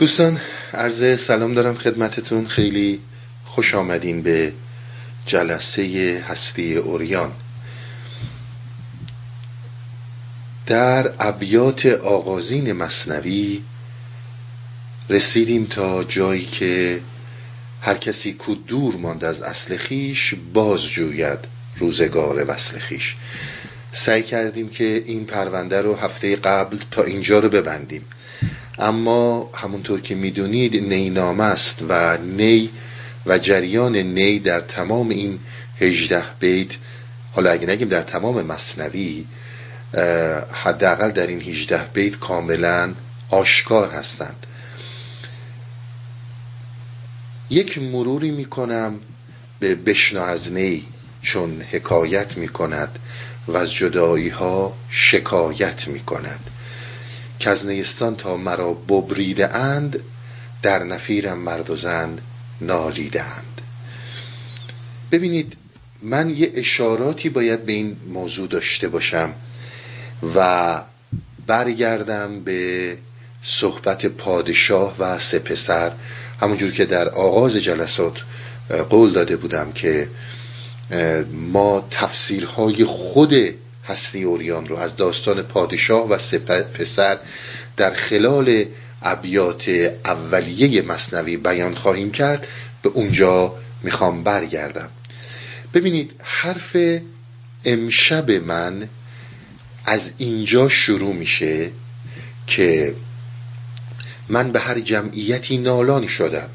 دوستان عرض سلام دارم خدمتتون. خیلی خوش آمدین به جلسه هستی اوریان. در ابیات آغازین مصنوی رسیدیم تا جایی که هر کسی کو دور ماند از اصل خیش باز جوید روزگار وصل خیش. سعی کردیم که این پرونده رو هفته قبل تا اینجا رو ببندیم. اما همونطور که می‌دونید نینامه است و نی و جریان نی در تمام این هجده بیت حالا اگه نگیم در تمام مصنوی حداقل در این هجده بیت کاملا آشکار هستند. یک مروری می‌کنم به بشنا از نی چون حکایت می‌کند و از جدایی ها شکایت می‌کند. که از نیستان تا مرا ببریده اند در نفیرم مرد و زن نالیده اند. ببینید من یه اشاراتی باید به این موضوع داشته باشم و برگردم به صحبت پادشاه و سپسر. همونجور که در آغاز جلسات قول داده بودم که ما تفسیرهای خود هستی اوریان رو از داستان پادشاه و پسر در خلال ابیات اولیه مصنوی بیان خواهیم کرد. به اونجا می‌خوام برگردم. ببینید حرف امشب من از اینجا شروع میشه که من به هر جمعیتی نالانی شدم.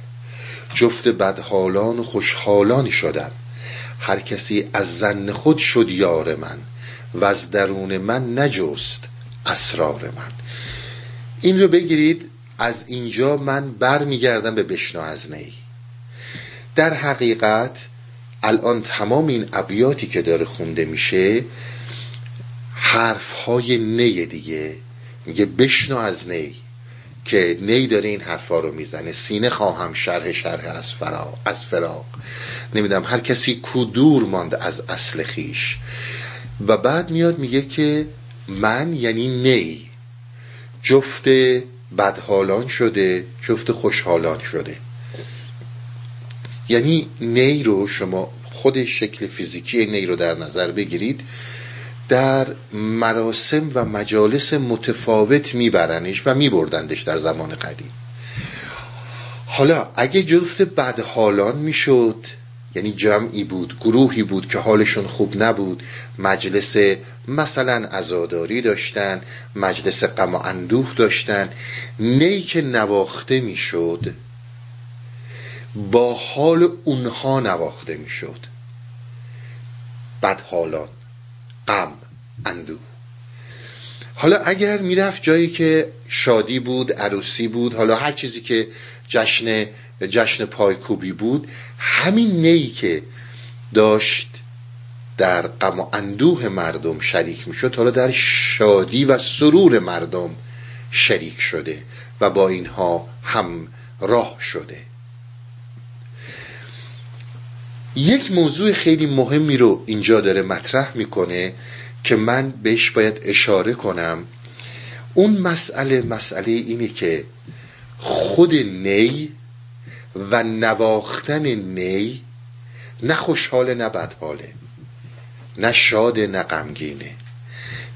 جفت بدحالان و خوشحالانی شدم. هر کسی از زن خود شد یار من. و از درون من نجست اسرار من. این رو بگیرید از اینجا من برمیگردم به بشنا از نی. در حقیقت الان تمام این ابیاتی که داره خونده میشه حرف های نی دیگه. میگه بشنو از نی که نی داره این حرفا رو می‌زنه. سینه خواهم شرح شرح از فراق از فراق نمی‌دونم هر کسی کدور ماند از اصل خیش. و بعد میاد میگه که من یعنی نی. جفت بدحالان شده جفت خوشحالان شده. یعنی نی رو شما خود شکل فیزیکی نی رو در نظر بگیرید در مراسم و مجالس متفاوت میبرنش و میبردندش در زمان قدیم. حالا اگه جفت بدحالان می‌شد یعنی جمعی بود گروهی بود که حالشون خوب نبود. مجلس مثلا ازاداری داشتن مجلس غم و اندوه داشتن. نی که نواخته می‌شد با حال اونها نواخته می‌شد. بدحالان غم اندوه. حالا اگر می‌رفت جایی که شادی بود عروسی بود حالا هر چیزی که جشن جشن پایکوبی بود. همین نی که داشت در غم و اندوه مردم شریک می‌شد حالا در شادی و سرور مردم شریک شده و با اینها هم راه شده. یک موضوع خیلی مهمی رو اینجا داره مطرح می‌کنه که من بهش باید اشاره کنم. اون مسئله مسئله اینه که خود نی و نواختن نی نه خوشحاله نه بدحاله نه شاد نه غمگینه.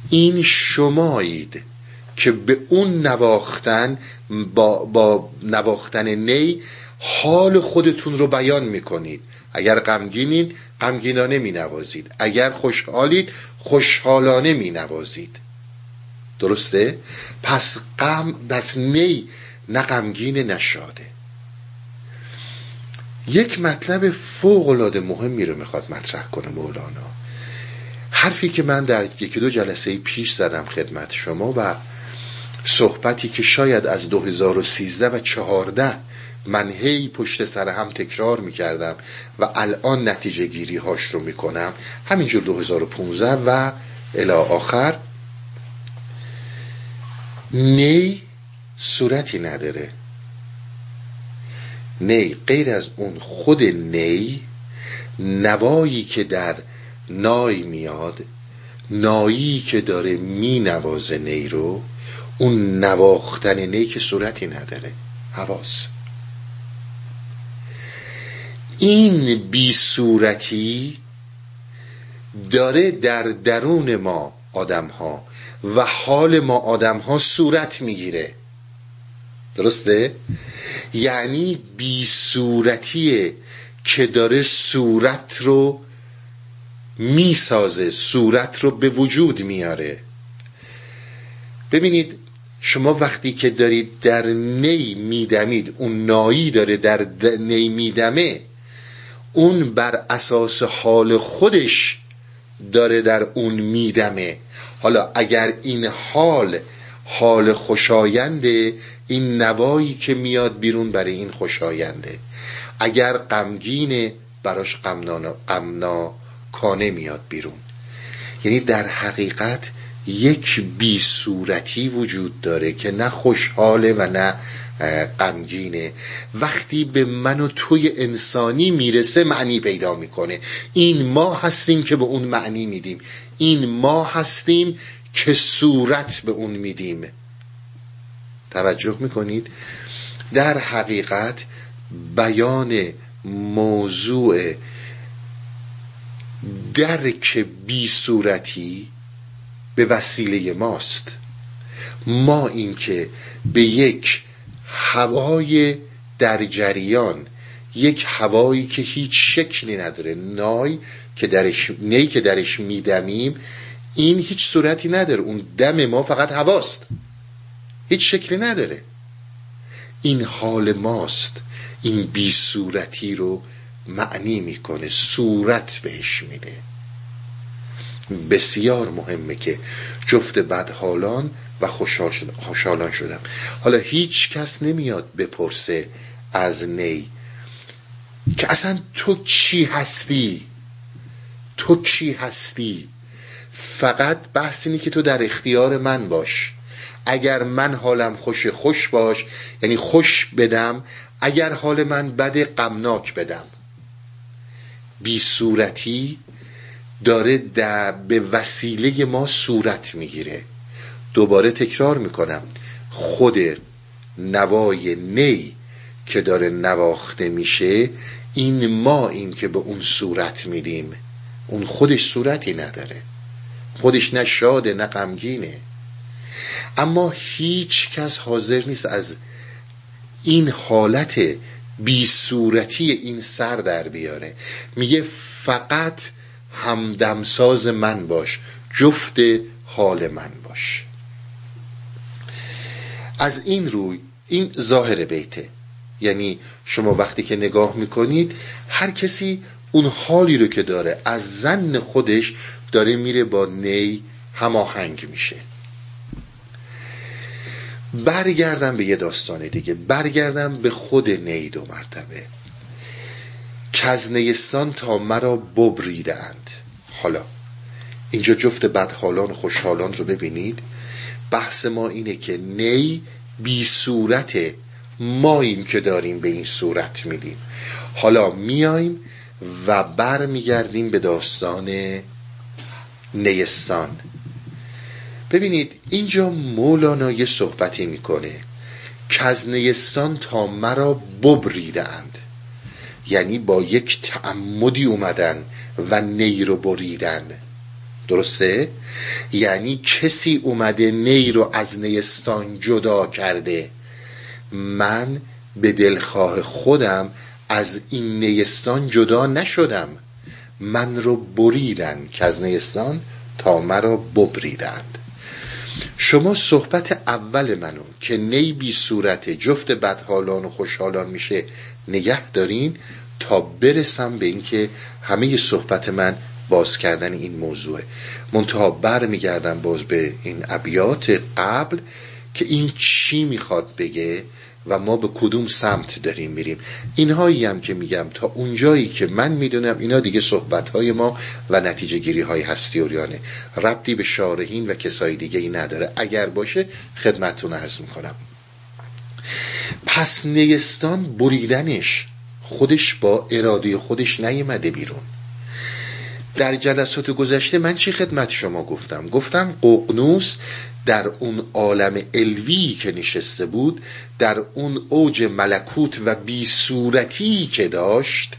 این شمایید که به اون نواختن با, با نواختن نی حال خودتون رو بیان می‌کنید. اگر غمگینین غمگینانه می نوازید اگر خوشحالید خوشحالانه می نوازید درسته؟ پس غم پس نی نه غمگین نشاده یک مطلب فوق العاده مهمی رو می‌خواد مطرح کنه مولانا. حرفی که من در یکی دو جلسه پیش زدم خدمت شما و صحبتی که شاید از 2013 و 14 من هی پشت سر هم تکرار می‌کردم و الان نتیجه گیری هاش رو می‌کنم همینجور 2015 و الی آخر. نی صورتی نداره. نی غیر از اون خود نی نوایی که در نای میاد نایی که داره می نوازه نی رو اون نواختن نی که صورتی نداره. حواس. این بی صورتی داره در درون ما آدم ها و حال ما آدم ها صورت می‌گیره. درسته؟ یعنی بی صورتیه که داره صورت رو می‌سازه صورت رو به وجود میاره ببینید شما وقتی که دارید در نی میدمید اون نایی داره در نی میدمه اون بر اساس حال خودش داره در اون میدمه حالا اگر این حال حال خوشاینده این نوایی که میاد بیرون برای این خوشاینده. اگر غمگینه براش غمناکانه میاد بیرون. یعنی در حقیقت یک بی صورتی وجود داره که نه خوشحاله و نه غمگینه. وقتی به من و توی انسانی می‌رسه معنی پیدا می‌کنه. این ما هستیم که به اون معنی میدیم. این ما هستیم که صورت به اون میدیم. توجه می‌کنید در حقیقت بیان موضوع درک بی صورتی به وسیله ماست. ما این که به یک هوای در جریان یک هوایی که هیچ شکلی نداره نای که درش نی که درش میدمیم این هیچ صورتی نداره. اون دم ما فقط هواست. هیچ شکلی نداره. این حال ماست. این بی صورتی رو معنی می‌کنه صورت بهش میده. بسیار مهمه که جفت بدحالان و خوشحالان شدم. حالا هیچ کس نمیاد بپرسه از نی که اصلا تو چی هستی؟ تو چی هستی؟ فقط بحث اینه که تو در اختیار من باش. اگر من حالم خوش خوش باش یعنی خوش بدم اگر حال من بد غمناک بدم. بی صورتی داره به وسیله ما صورت می‌گیره. دوباره تکرار می‌کنم. خود نوای نی که داره نواخته میشه این ما این که به اون صورت میدیم. اون خودش صورتی نداره. خودش نه شاده نه غمگینه. اما هیچ کس حاضر نیست از این حالت بی صورتی این سر در بیاره. میگه فقط همدمساز من باش جفت حال من باش. از این روی این ظاهر بیته. یعنی شما وقتی که نگاه می‌کنید هر کسی اون حالی رو که داره از زن خودش داره میره با نی هماهنگ میشه. برگردم به یه داستان دیگه. برگردم به خود نی دو مرتبه. کزنیستان تا مرا ببریدند حالا اینجا جفت بدحالان و خوشحالان رو ببینید. بحث ما اینه که نی بی صورت ماییم که داریم به این صورت میدیم. حالا میایم و بر میگردیم به داستان نیستان. ببینید اینجا مولانا یه صحبتی می‌کنه. که از نیستان تا مرا ببریدند یعنی با یک تعمدی اومدن و نی رو بریدن. درسته؟ یعنی کسی اومده نی رو از نیستان جدا کرده. من به دلخواه خودم از این نیستان جدا نشدم. من رو بریدن که از نیستان تا مرا ببریدند شما صحبت اول منو که نی بی صورت جفت بدحالان و خوشحالان میشه نگه دارین تا برسم به اینکه همه صحبت من باز کردن این موضوعه. منتها بر میگردم باز به این ابیات قبل که این چی می‌خواد بگه؟ و ما به کدوم سمت داریم میریم. اینهایی هم که میگم تا اونجایی که من می‌دونم اینا دیگه صحبت های ما و نتیجه گیری های هستیوریانه ربطی به شارحین و کسای دیگه ای نداره. اگر باشه خدمتتون عرض می‌کنم. پس نیستان بریدنش. خودش با اراده خودش نیمده بیرون. در جلسات گذشته من چی خدمت شما گفتم؟ گفتم ققنوس در اون عالم الوی که نشسته بود در اون اوج ملکوت و بی صورتی که داشت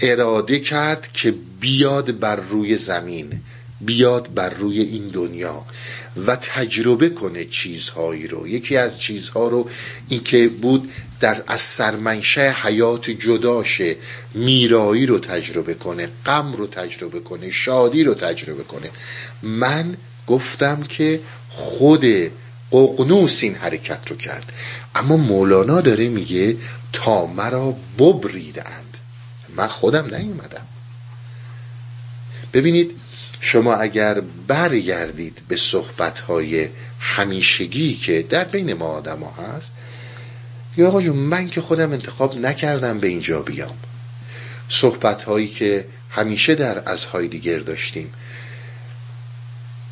اراده کرد که بیاد بر روی زمین بیاد بر روی این دنیا و تجربه کنه چیزهایی رو. یکی از چیزها رو این که بود در از سرمنشه حیات جداشه میرایی رو تجربه کنه غم رو تجربه کنه شادی رو تجربه کنه. من گفتم که خود ققنوس این حرکت رو کرد. اما مولانا داره میگه تا مرا ببریدند. من خودم نیومدم. ببینید شما اگر برگردید به صحبتهای همیشگی که در بین ما آدم ها هست یا آقا جون من که خودم انتخاب نکردم به اینجا بیام. صحبت هایی که همیشه در از دیگر داشتیم.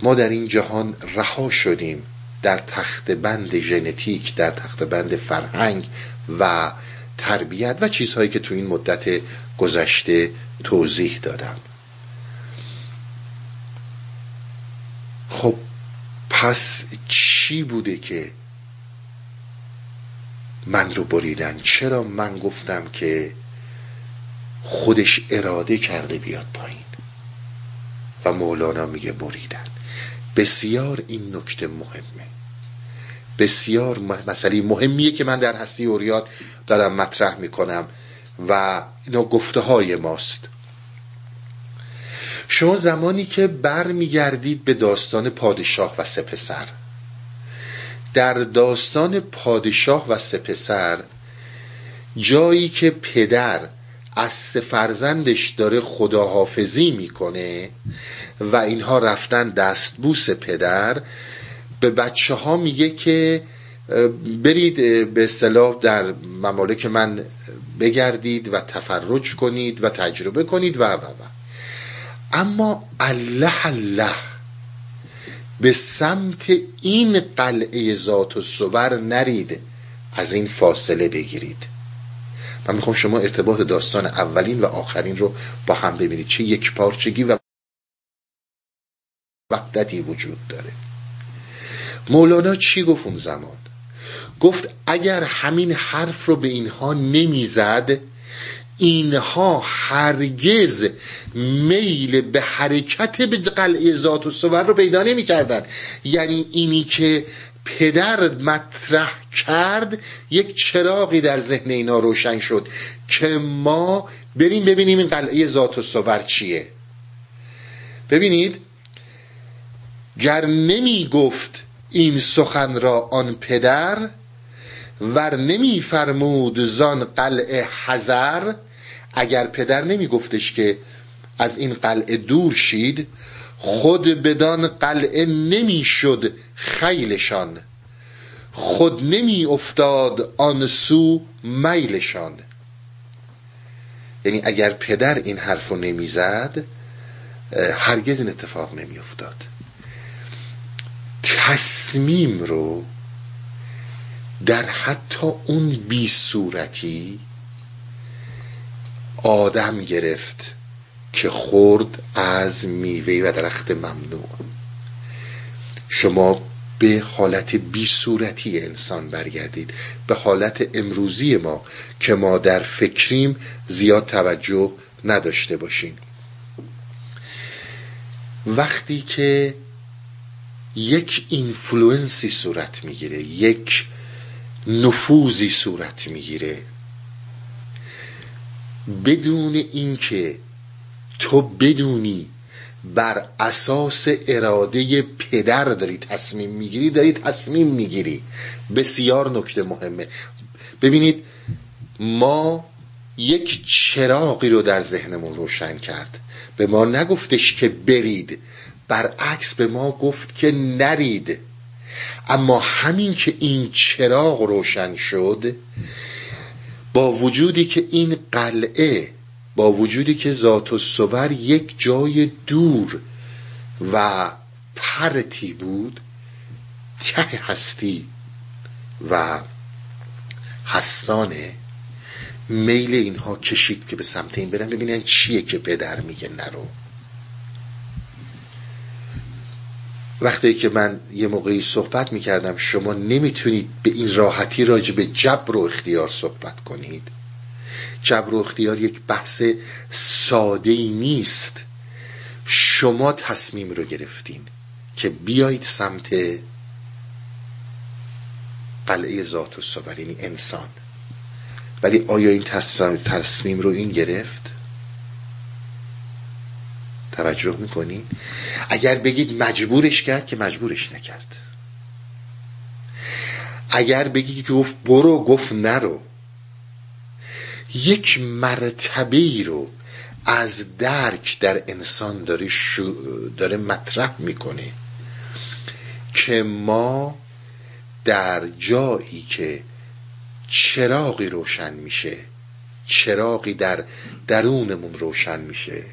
ما در این جهان رها شدیم در تخت بند ژنتیک در تخت بند فرهنگ و تربیت و چیزهایی که تو این مدت گذشته توضیح دادم. خب پس چی بوده که من رو بریدن. چرا من گفتم که خودش اراده کرده بیاد پایین؟ و مولانا میگه بریدن. بسیار این نکته مهمه. بسیار مسئله مهمیه که من در هستی اوریات دارم مطرح می‌کنم و اینا گفته های ماست. شما زمانی که بر میگردید به داستان پادشاه و سپسر در داستان پادشاه و سپسر جایی که پدر از سه فرزندش داره خداحافظی می‌کنه و اینها رفتن دستبوس پدر به بچه ها میگه که برید به اصطلاح در ممالک من بگردید و تفرج کنید و تجربه کنید و و و. اما الله الله به سمت این قلعه ذات و سور نرید از این فاصله بگیرید. من می‌خوام شما ارتباط داستان اولین و آخرین رو با هم ببینید. چه یک پارچگی و وحدتی وجود داره. مولانا چی گفت اون زمان؟ گفت اگر همین حرف رو به اینها نمی‌زد اینها هرگز میل به حرکت به قلعه ذات و سور رو پیدا نمی‌کردن یعنی اینی که پدر مطرح کرد یک چراغی در ذهن اینا روشن شد که ما بریم ببینیم این قلعه ذات و سور چیه. ببینید گر نمی گفت این سخن را آن پدر ور نمی فرمود زان قلعه حذر اگر پدر نمی گفتش که از این قلعه دور شید خود بدان قلعه نمی شد خیلشان. خود نمی افتاد آن سو میلشان. یعنی اگر پدر این حرف رو نمی زد هرگز این اتفاق نمی افتاد تصمیم رو در حتی اون بی صورتی آدم گرفت که خورد از میوه و درخت ممنوع. شما به حالت بی صورتی انسان برگردید. به حالت امروزی ما که ما در فکریم زیاد توجه نداشته باشیم. وقتی که یک influence ی صورت می‌گیره یک نفوذی صورت می‌گیره. بدون اینکه تو بدونی بر اساس اراده پدر داری تصمیم می‌گیری داری تصمیم می‌گیری. بسیار نکته مهمه. ببینید ما یک چراغی رو در ذهنمون روشن کرد. به ما نگفتش که برید. برعکس به ما گفت که نرید. اما همین که این چراغ روشن شد با وجودی که این قلعه با وجودی که ذات و سور یک جای دور و پرتی بود ته هستی و هستانه میل اینها کشید که به سمت این برن. ببینن چیه که پدر میگه نرو. وقتی که من یه موقعی صحبت می‌کردم شما نمی‌تونید به این راحتی راجع به جبر و اختیار صحبت کنید. جبر و اختیار یک بحث ساده ای نیست. شما تصمیم رو گرفتین که بیایید سمت قلعه ذات و یعنی انسان. ولی آیا این تصمیم رو این گرفت؟ توجه می‌کنید اگر بگید مجبورش کرد که مجبورش نکرد. اگر بگید که گفت برو گفت نرو. یک مرتبه ای رو از درک در انسان داره, داره مطرح می‌کنه که ما در جایی که چراغی روشن میشه چراغی در درونمون روشن میشه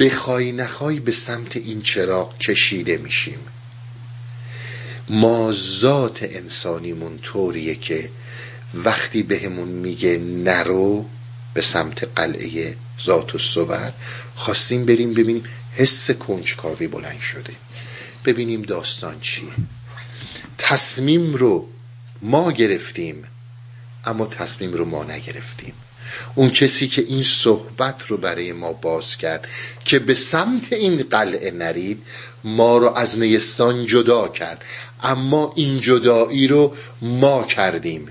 بخوای نخوای به سمت این چراغ کشیده میشیم. ما ذات انسانیمون طوریه که وقتی بهمون میگه نرو به سمت قلعه ذات و صور خواستیم بریم ببینیم حس کنجکاوی بلند شده. ببینیم داستان چیه. تصمیم رو ما گرفتیم اما تصمیم رو ما نگرفتیم. اون کسی که این صحبت رو برای ما باز کرد که به سمت این قلعه نرید ما رو از نیستان جدا کرد. اما این جدایی رو ما کردیم.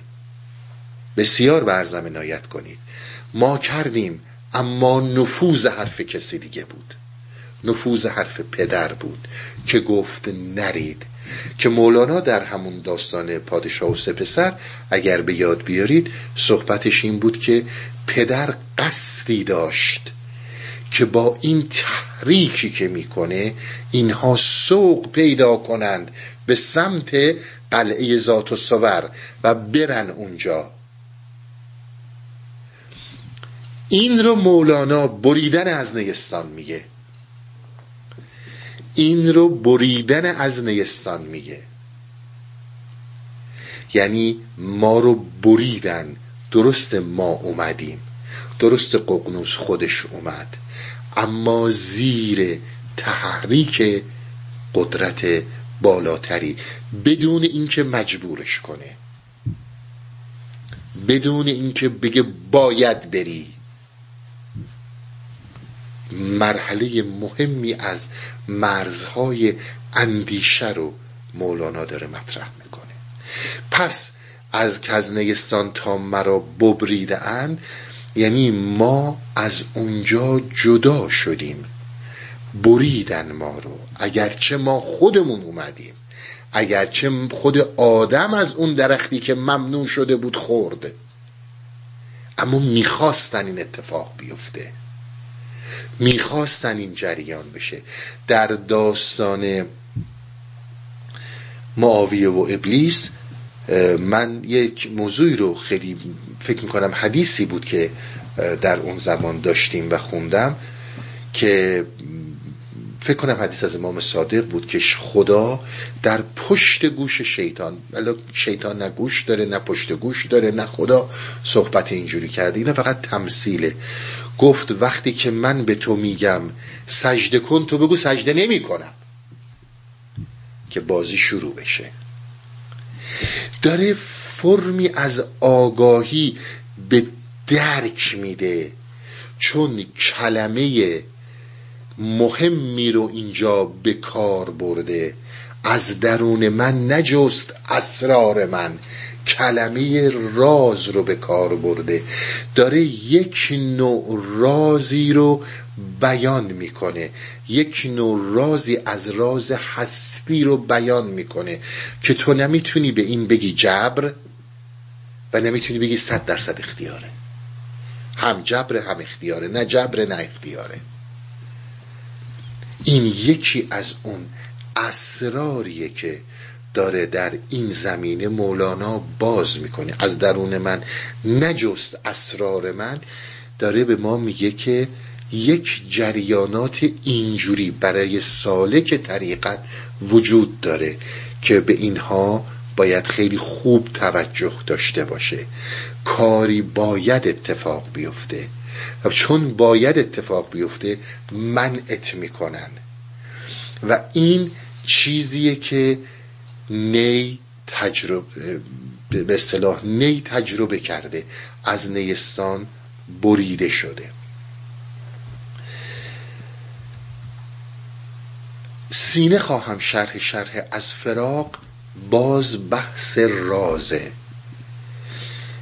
بسیار برزم عنایت کنید. ما کردیم اما نفوذ حرف کسی دیگه بود. نفوذ حرف پدر بود که گفت نرید. که مولانا در همون داستان پادشاه و سپسر اگر به یاد بیارید صحبتش این بود که پدر قصدی داشت که با این تحریکی که می‌کنه اینها سوق پیدا کنند به سمت قلعه ذات و سور و برن اونجا. این رو مولانا بریدن از نیستان میگه. این رو بریدن از نیستان میگه. یعنی ما رو بریدن. درست ما اومدیم. درست ققنوس خودش اومد. اما زیر تحریک قدرت بالاتری بدون اینکه مجبورش کنه. بدون اینکه بگه باید بری. مرحله مهمی از مرزهای اندیشه رو مولانا داره مطرح می‌کنه. پس از کزنگستان تا مرا ببریده اند یعنی ما از اونجا جدا شدیم. بریدن ما رو. اگرچه ما خودمون اومدیم اگرچه خود آدم از اون درختی که ممنوع شده بود خورد. اما می‌خواستن این اتفاق بیفته. می‌خواستن این جریان بشه. در داستان معاویه و ابلیس من یک موضوعی رو خیلی فکر می‌کنم حدیثی بود که در اون زمان داشتیم و خوندم که فکر کنم حدیث از امام صادق بود که خدا در پشت گوش شیطان ولی شیطان نه گوش داره نه پشت گوش داره نه خدا صحبت اینجوری کرده اینه فقط تمثیله. گفت وقتی که من به تو میگم سجده کن تو بگو سجده نمی کنم. که بازی شروع بشه. داره فرمی از آگاهی به درک میده چون کلمه مهمی رو اینجا به کار برده. از درون من نجست اسرار من. کلمه راز رو به کار برده. داره یک نوع رازی رو بیان می‌کنه. یک نوع رازی از راز هستی رو بیان می‌کنه. که تو نمی‌تونی به این بگی جبر و نمی‌تونی بگی صد درصد اختیاره. هم جبر هم اختیاره. نه جبر نه اختیاره. این یکی از اون اسراریه که داره در این زمینه مولانا باز می‌کنه. از درون من نجست اسرار من داره به ما میگه که یک جریانات اینجوری برای سالک طریقت وجود داره که به اینها باید خیلی خوب توجه داشته باشه. کاری باید اتفاق بیفته. و چون باید اتفاق بیفته منعت می‌کنن. و این چیزیه که نی تجربه به اصطلاح نی تجربه کرده. از نیستان بریده شده. سینه خواهم شرح شرح از فراق باز بحث رازه.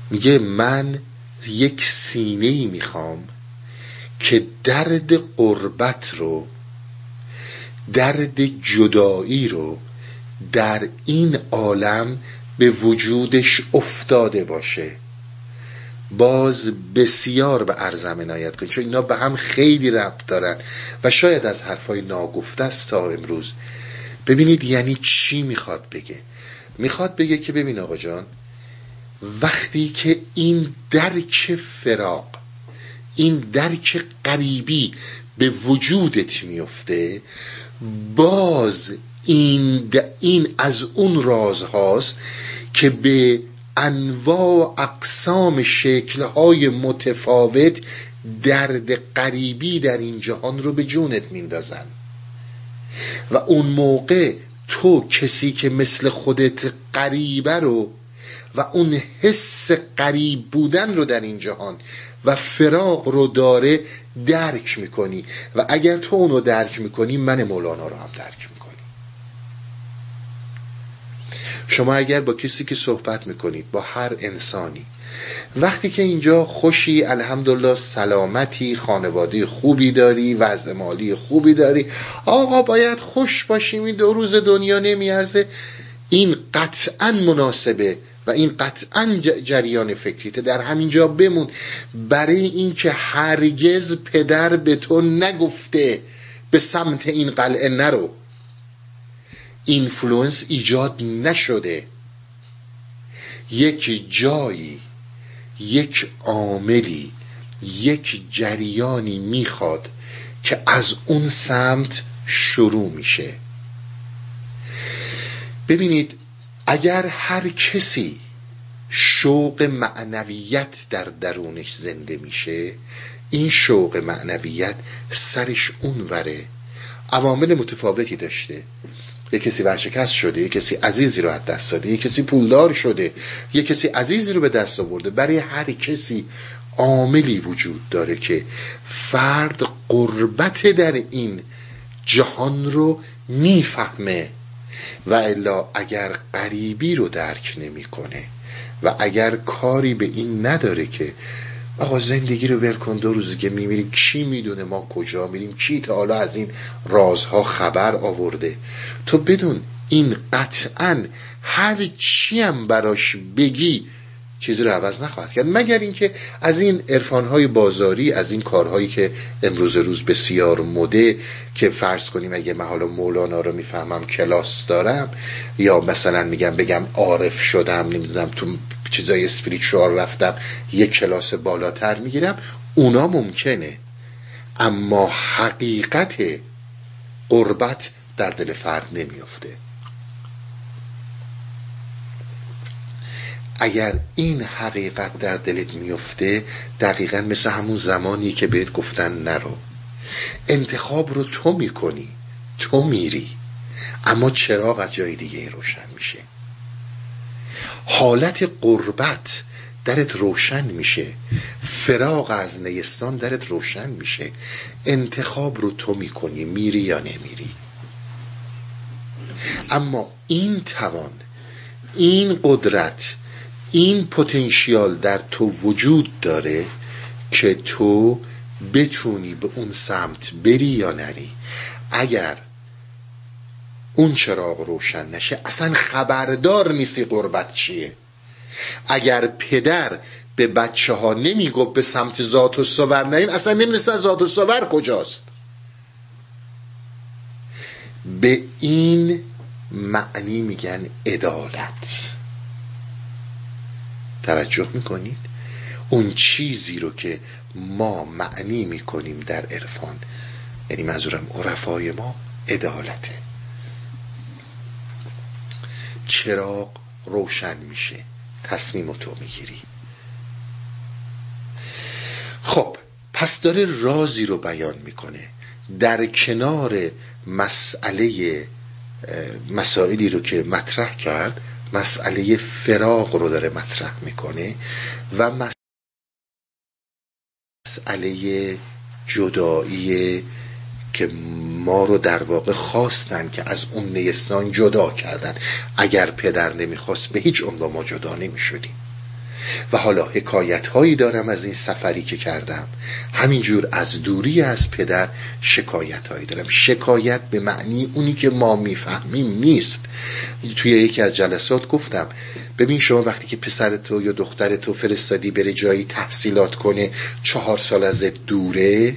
میگه من یک سینه ای می‌خوام که درد قربت رو درد جدایی رو در این عالم به وجودش افتاده باشه. باز بسیار به ارزم عنایت کنید چون اینا به هم خیلی ربط دارن و شاید از حرفای ناگفته است تا امروز. ببینید یعنی چی می‌خواد بگه؟ می‌خواد بگه که ببین آقا جان وقتی که این درک فراق این درک قریبی به وجودت میفته باز این, این از اون راز هاست که به انواع اقسام شکلهای متفاوت درد قریبی در این جهان رو به جونت میندازن. و اون موقع تو کسی که مثل خودت قریبه رو و اون حس قریب بودن رو در این جهان و فراغ رو داره درک می‌کنی. و اگر تو اونو درک می‌کنی من مولانا رو هم درک می‌کنی شما اگر با کسی که صحبت می‌کنید با هر انسانی وقتی که اینجا خوشی الحمدلله سلامتی خانواده خوبی داری وضع مالی خوبی داری آقا باید خوش باشیم این دو روز دنیا نمیارزه. این قطعا مناسبه و این قطعا جریان فکریته. در همینجا بمون. برای اینکه هرگز پدر به تو نگفته به سمت این قلعه نرو. influence ایجاد نشده. یک جایی یک عاملی یک جریانی می‌خواد که از اون سمت شروع میشه. ببینید اگر هر کسی شوق معنویت در درونش زنده میشه این شوق معنویت سرش اونوره عوامل متفاوتی داشته. یه کسی ورشکست شده یه کسی عزیزی رو از دست داده یه کسی پولدار شده یه کسی عزیزی رو به دست آورده. برای هر کسی عاملی وجود داره که فرد قربت در این جهان رو می‌فهمه و الا اگر غریبی رو درک نمی‌کنه و اگر کاری به این نداره که آقا زندگی رو ول کن دو روزی که میمیریم کی می‌دونه ما کجا میریم؟ کی تا حالا از این رازها خبر آورده؟ تو بدون این قطعا هر چی هم براش بگی چیزی رو عوض نخواهد کرد. مگر اینکه از این عرفانهای بازاری از این کارهایی که امروز روز بسیار مده که فرض کنیم اگه من حالا مولانا رو می‌فهمم کلاس دارم یا مثلا میگم بگم عارف شدم نمی‌دونم تو چیزای اسپریچوال رفتم یک کلاس بالاتر می‌گیرم اونا ممکنه. اما حقیقت قربت در دل فرد نمیفته اگر این حقیقت در دلت میفته دقیقا مثل همون زمانی که بهت گفتن نرو. انتخاب رو تو می‌کنی تو میری. اما چراغ از جای دیگه روشن میشه. حالت قربت درت روشن میشه. فراغ از نیستان درت روشن میشه. انتخاب رو تو می‌کنی میری یا نمیری. اما این توان این قدرت این پتانسیال در تو وجود داره که تو بتونی به اون سمت بری یا نری. اگر اون چراغ روشن نشه. اصلا خبردار نیستی قربت چیه. اگر پدر به بچه ها نمی‌گفت به سمت ذات و سور نرین اصلا نمی‌دونستن ذات و سور کجاست. به این معنی میگن عدالت. توجه می‌کنید؟ اون چیزی رو که ما معنی می‌کنیم در عرفان یعنی منظورم عرفای ما عدالته. چراغ روشن میشه. تصمیم تو می‌گیری. خب پس داره رازی رو بیان می‌کنه. در کنار مسئله مسائلی رو که مطرح کرد مسئله فراغ رو داره مطرح می‌کنه و مسئله جدایی که ما رو در واقع خواستن که از اون نیستان جدا کردن. اگر پدر نمی‌خواست به هیچ عنوان ما جدا نمی‌شدیم. و حالا حکایت هایی دارم از این سفری که کردم. همینجور از دوری از پدر شکایت هایی دارم. شکایت به معنی اونی که ما می‌فهمیم نیست. توی یکی از جلسات گفتم ببین شما وقتی که پسر تو یا دختر تو فرستادی بره جایی تحصیلات کنه چهار سال از دوره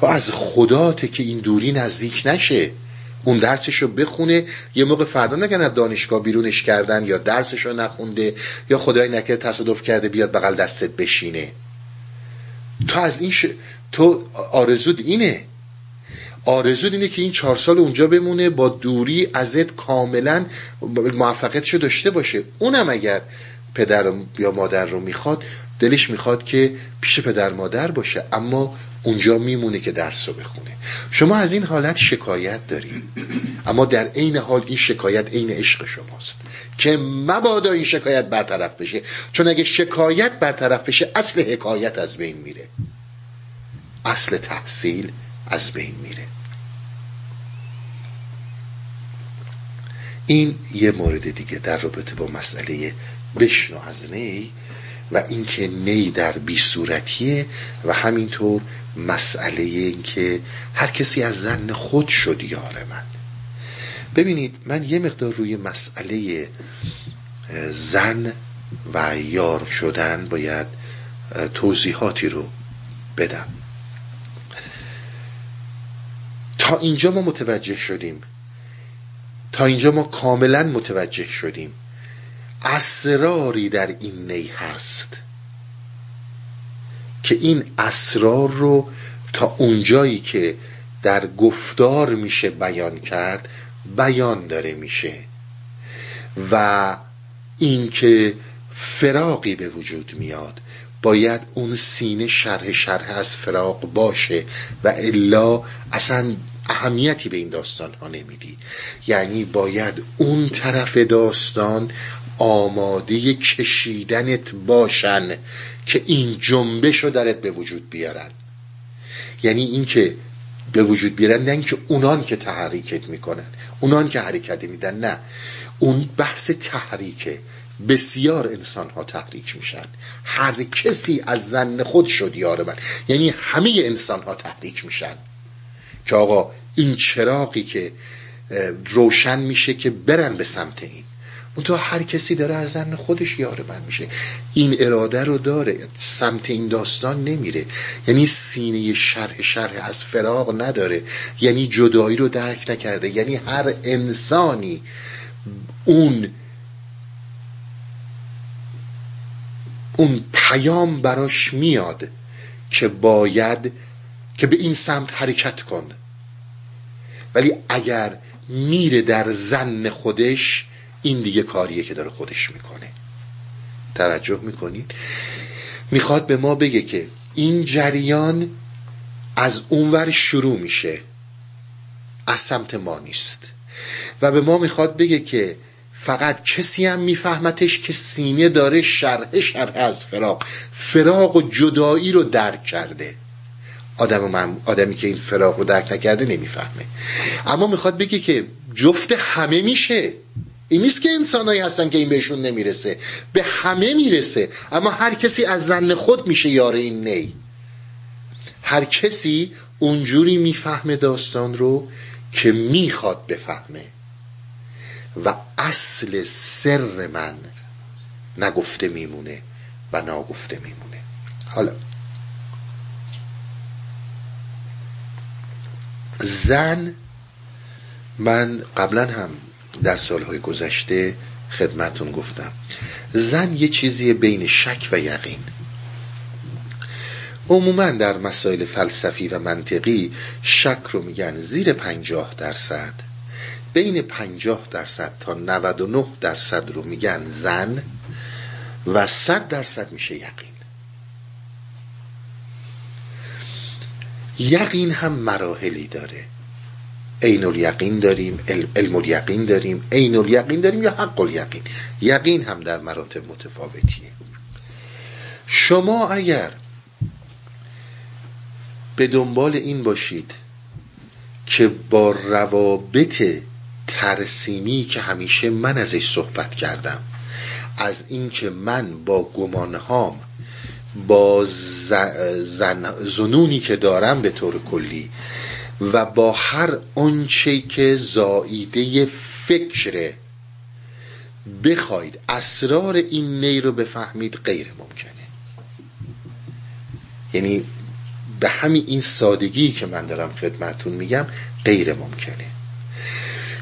و از خداته که این دوری نزدیک نشه. اون درسش رو بخونه یه موقع فردا نگن از دانشگاه بیرونش کردن یا درسش رو نخونده یا خدای نکرده تصادف کرده بیاد بغل دستت بشینه. تو از این ش... تو آرزود اینه. آرزود اینه که این چهار سال اونجا بمونه با دوری ازت کاملا موفقیتش داشته باشه. اونم اگر پدر یا مادر رو می‌خواد دلش می‌خواد که پیش پدر مادر باشه. اما اونجا میمونه که درس رو بخونه. شما از این حالت شکایت داریم اما در عین حال این شکایت عین عشق شماست. که مبادا این شکایت برطرف بشه. چون اگه شکایت برطرف بشه اصل حکایت از بین میره. اصل تحصیل از بین میره. این یه مورد دیگه در رابطه با مسئله بشنو از نی و اینکه نی در بی صورتیه و همینطور مسئله این که هر کسی از زن خود شد یار من. ببینید من یه مقدار روی مسئله زن و یار شدن باید توضیحاتی رو بدم. تا اینجا ما متوجه شدیم. تا اینجا ما کاملا متوجه شدیم. اسراری در این نی هست. که این اسرار رو تا اونجایی که در گفتار میشه بیان کرد بیان داره میشه. و اینکه فراقی به وجود میاد باید اون سینه شرح شرح از فراق باشه و الا اصلا اهمیتی به این داستان ها نمیدی. یعنی باید اون طرف داستان آماده کشیدنت باشن. که این جنبش رو درت به وجود بیارن. یعنی اینکه به وجود بیارن نه اینکه اونان که تحریکت می‌کنن اونان که حرکت میدن نه. اون بحث تحریکه. بسیار انسان ها تحریک میشن. هر کسی از زن خود شد یار من. یعنی همه انسان ها تحریک میشن. که آقا این چراقی که روشن میشه که برن به سمت این. تو هر کسی داره از زن خودش یار من میشه. این اراده رو داره سمت این داستان نمیره. یعنی سینه شرح شرح از فراغ نداره. یعنی جدایی رو درک نکرده. یعنی هر انسانی اون اون پیام براش میاد که باید که به این سمت حرکت کن. ولی اگر میره در زن خودش این دیگه کاریه که داره خودش می‌کنه. توجه می‌کنید؟ می‌خواد به ما بگه که این جریان از اونور شروع میشه از سمت ما نیست. و به ما می‌خواد بگه که فقط کسی هم میفهمتش که سینه داره شرح شرح از فراق فراق و جدایی رو درک کرده. آدم آدمی که این فراق رو درک نکرده نمی‌فهمه. اما می‌خواد بگه که جفت همه میشه. این نیست که انسانهایی هستن که این بهشون نمی‌رسه. به همه می‌رسه. اما هر کسی از زن خود میشه یار این نی. هر کسی اونجوری می‌فهمه داستان رو که می‌خواد بفهمه. و اصل سر من نگفته میمونه و ناگفته میمونه. حالا زن من قبلا هم در سالهای گذشته خدمتون گفتم. زن یه چیزی بین شک و یقین. عموما در مسائل فلسفی و منطقی شک رو میگن زیر پنجاه درصد. بین پنجاه درصد تا 99 درصد رو میگن زن و صد درصد میشه یقین. یقین هم مراحلی داره. عین الیقین داریم علم الیقین داریم. عین الیقین داریم یا حق الیقین؟ یقین هم در مراتب متفاوتیه. شما اگر به دنبال این باشید که با روابط ترسیمی که همیشه من ازش صحبت کردم از اینکه من با گمانهام با زن زنونی که دارم به طور کلی و با هر آنچه که زاییده فکره بخواید اسرار این نی رو بفهمید غیر ممکنه. یعنی به همین این سادگی که من دارم خدمتون میگم غیر ممکنه.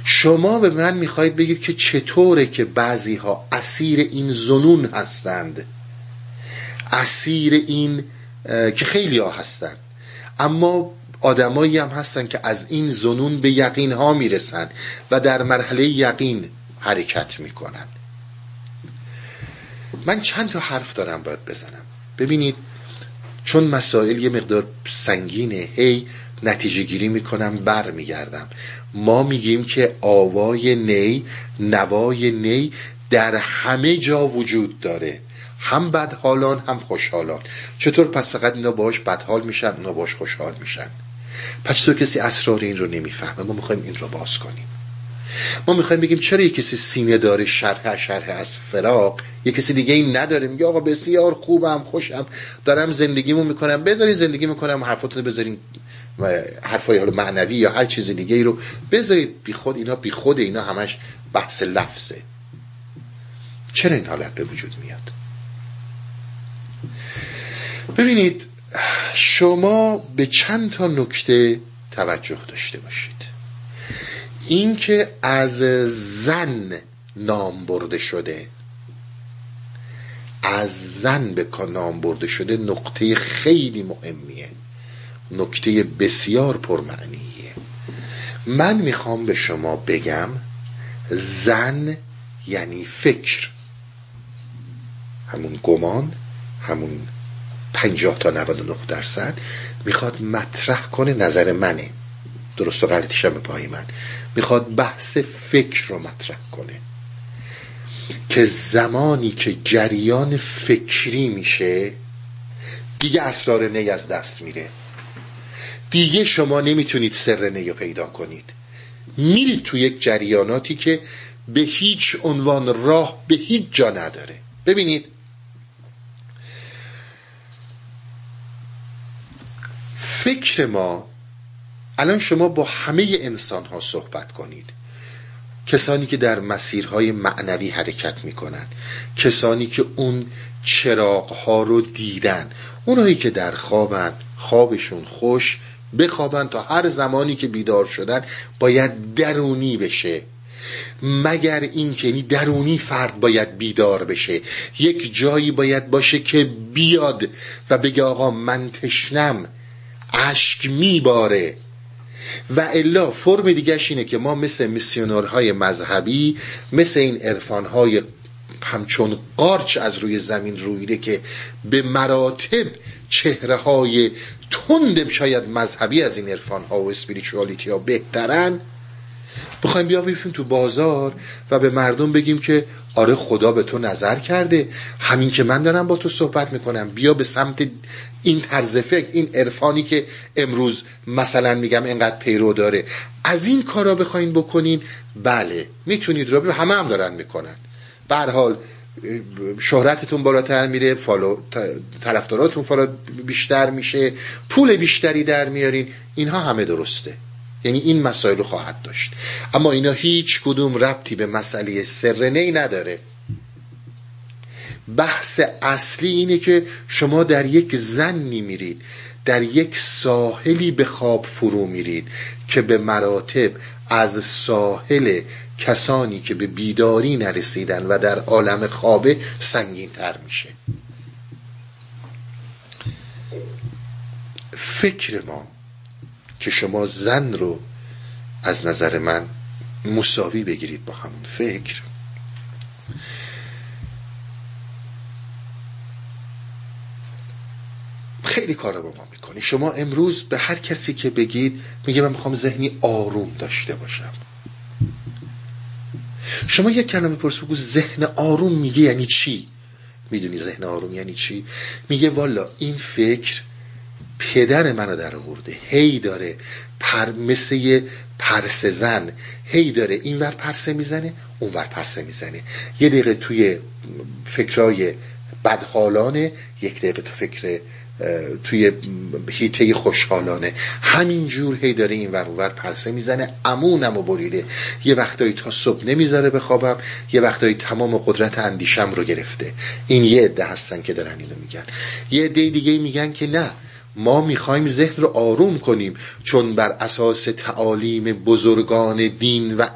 شما به من می‌خواید بگید که چطوره که بعضی ها اسیر این زنون هستند. اسیر این که خیلی ها هستند. اما آدمایی هم هستن که از این زنون به یقین ها می‌رسن و در مرحله یقین حرکت می‌کنن. من چند تا حرف دارم باید بزنم. ببینید چون مسائل یه مقدار سنگینه هی نتیجه گیری می‌کنم بر میگردم ما میگیم که آوای نی نوای نی در همه جا وجود داره. هم بدحالان هم خوشحالان. چطور؟ پس فقط اینا باش بدحال میشن اونا باش خوشحال میشن. پس تو کسی اسرار این رو نمی‌فهمه. ما می‌خوایم این رو باز کنیم. ما می‌خوایم بگیم چرا یه کسی سینه داره شرح شرح از فراق یه کسی دیگه این نداره. میگه آقا بسیار خوبم خوشم. دارم زندگیمو می‌کنم. بذارین زندگی می‌کنم حرفاتونو بذارین. حرفای حالا معنوی یا هر چیز دیگه ای رو بذارید. بی خود اینا بی خود اینا همش بحث لفظه. چرا این حالت به وجود میاد؟ ببینید شما به چند تا نکته توجه داشته باشید. اینکه از زن نام برده شده. از زن به نام برده شده نقطه خیلی مهمیه. نکته بسیار پرمعنیه. من می‌خوام به شما بگم زن یعنی فکر. همون گمان همون پنجاه تا 99 درصد می‌خواد مطرح کنه نظر منه. درست و غلطیش هم پای من. می‌خواد بحث فکر رو مطرح کنه. که زمانی که جریان فکری میشه دیگه اسرار نی از دست میره. دیگه شما نمی‌تونید سر نی پیدا کنید. میرید تو یک جریاناتی که به هیچ عنوان راه به هیچ جا نداره. ببینید فکر ما الان شما با همه انسان ها صحبت کنید. کسانی که در مسیرهای معنوی حرکت می‌کنن کسانی که اون چراغ ها رو دیدن اونایی که در خوابن خوابشون خوش بخوابن تا هر زمانی که بیدار شدن باید درونی بشه. مگر این که یعنی درونی فرد باید بیدار بشه. یک جایی باید باشه که بیاد و بگه آقا من تشنم. اشک میباره. و الا فرم دیگهش اینه که ما مثل میسیونرهای مذهبی مثل این عرفانهای همچون قارچ از روی زمین رویده که به مراتب چهره های تند شاید مذهبی از این عرفان ها و اسپریچوالیتی ها بهترن بخوایم بیا بیفیم تو بازار و به مردم بگیم که آره خدا به تو نظر کرده. همین که من دارم با تو صحبت می‌کنم. بیا به سمت این طرز فکر این عرفانی که امروز مثلا میگم انقدر پیرو داره. از این کارا بخواین بکنین بله می‌تونید رو همه هم دارن می‌کنن. به حال شهرتتون بالاتر میره follow طرفداراتون follow بیشتر میشه پول بیشتری در میارین. اینها همه درسته. یعنی این مسائل رو خواهد داشت. اما اینا هیچ کدوم ربطی به مسئله سرنه ای نداره. بحث اصلی اینه که شما در یک zone ی میرید در یک ساحلی به خواب فرو میرید که به مراتب از ساحل کسانی که به بیداری نرسیدن و در عالم خوابه سنگین تر میشه. فکر ما که شما زن رو از نظر من مساوی بگیرید با همون فکر. خیلی کارا با ما می‌کنه شما امروز به هر کسی که بگید میگه من می‌خوام ذهنی آروم داشته باشم. شما یک کلمه پرس بگو ذهن آروم میگه یعنی چی؟ می‌دونی ذهن آروم یعنی چی؟ میگه والا این فکر پدر منو در آورده. هی داره پر مثل پرسه زن. هی داره این ور پرسه می‌زنه اون ور پرسه می‌زنه. یه دقیقه توی فکرای بدحالانه یک دقیقه تو فکر توی هیته خوشحالانه. همینجور هی داره این ور ور پرسه می‌زنه. امونم و بریده. یه وقتایی تا صبح نمی‌ذاره بخوابم یه وقتایی تمام قدرت اندیشم رو گرفته. این یه عده هستن که دارن اینو میگن. یه عده دیگه میگن که نه. ما می‌خوایم ذهن رو آروم کنیم چون بر اساس تعالیم بزرگان دین و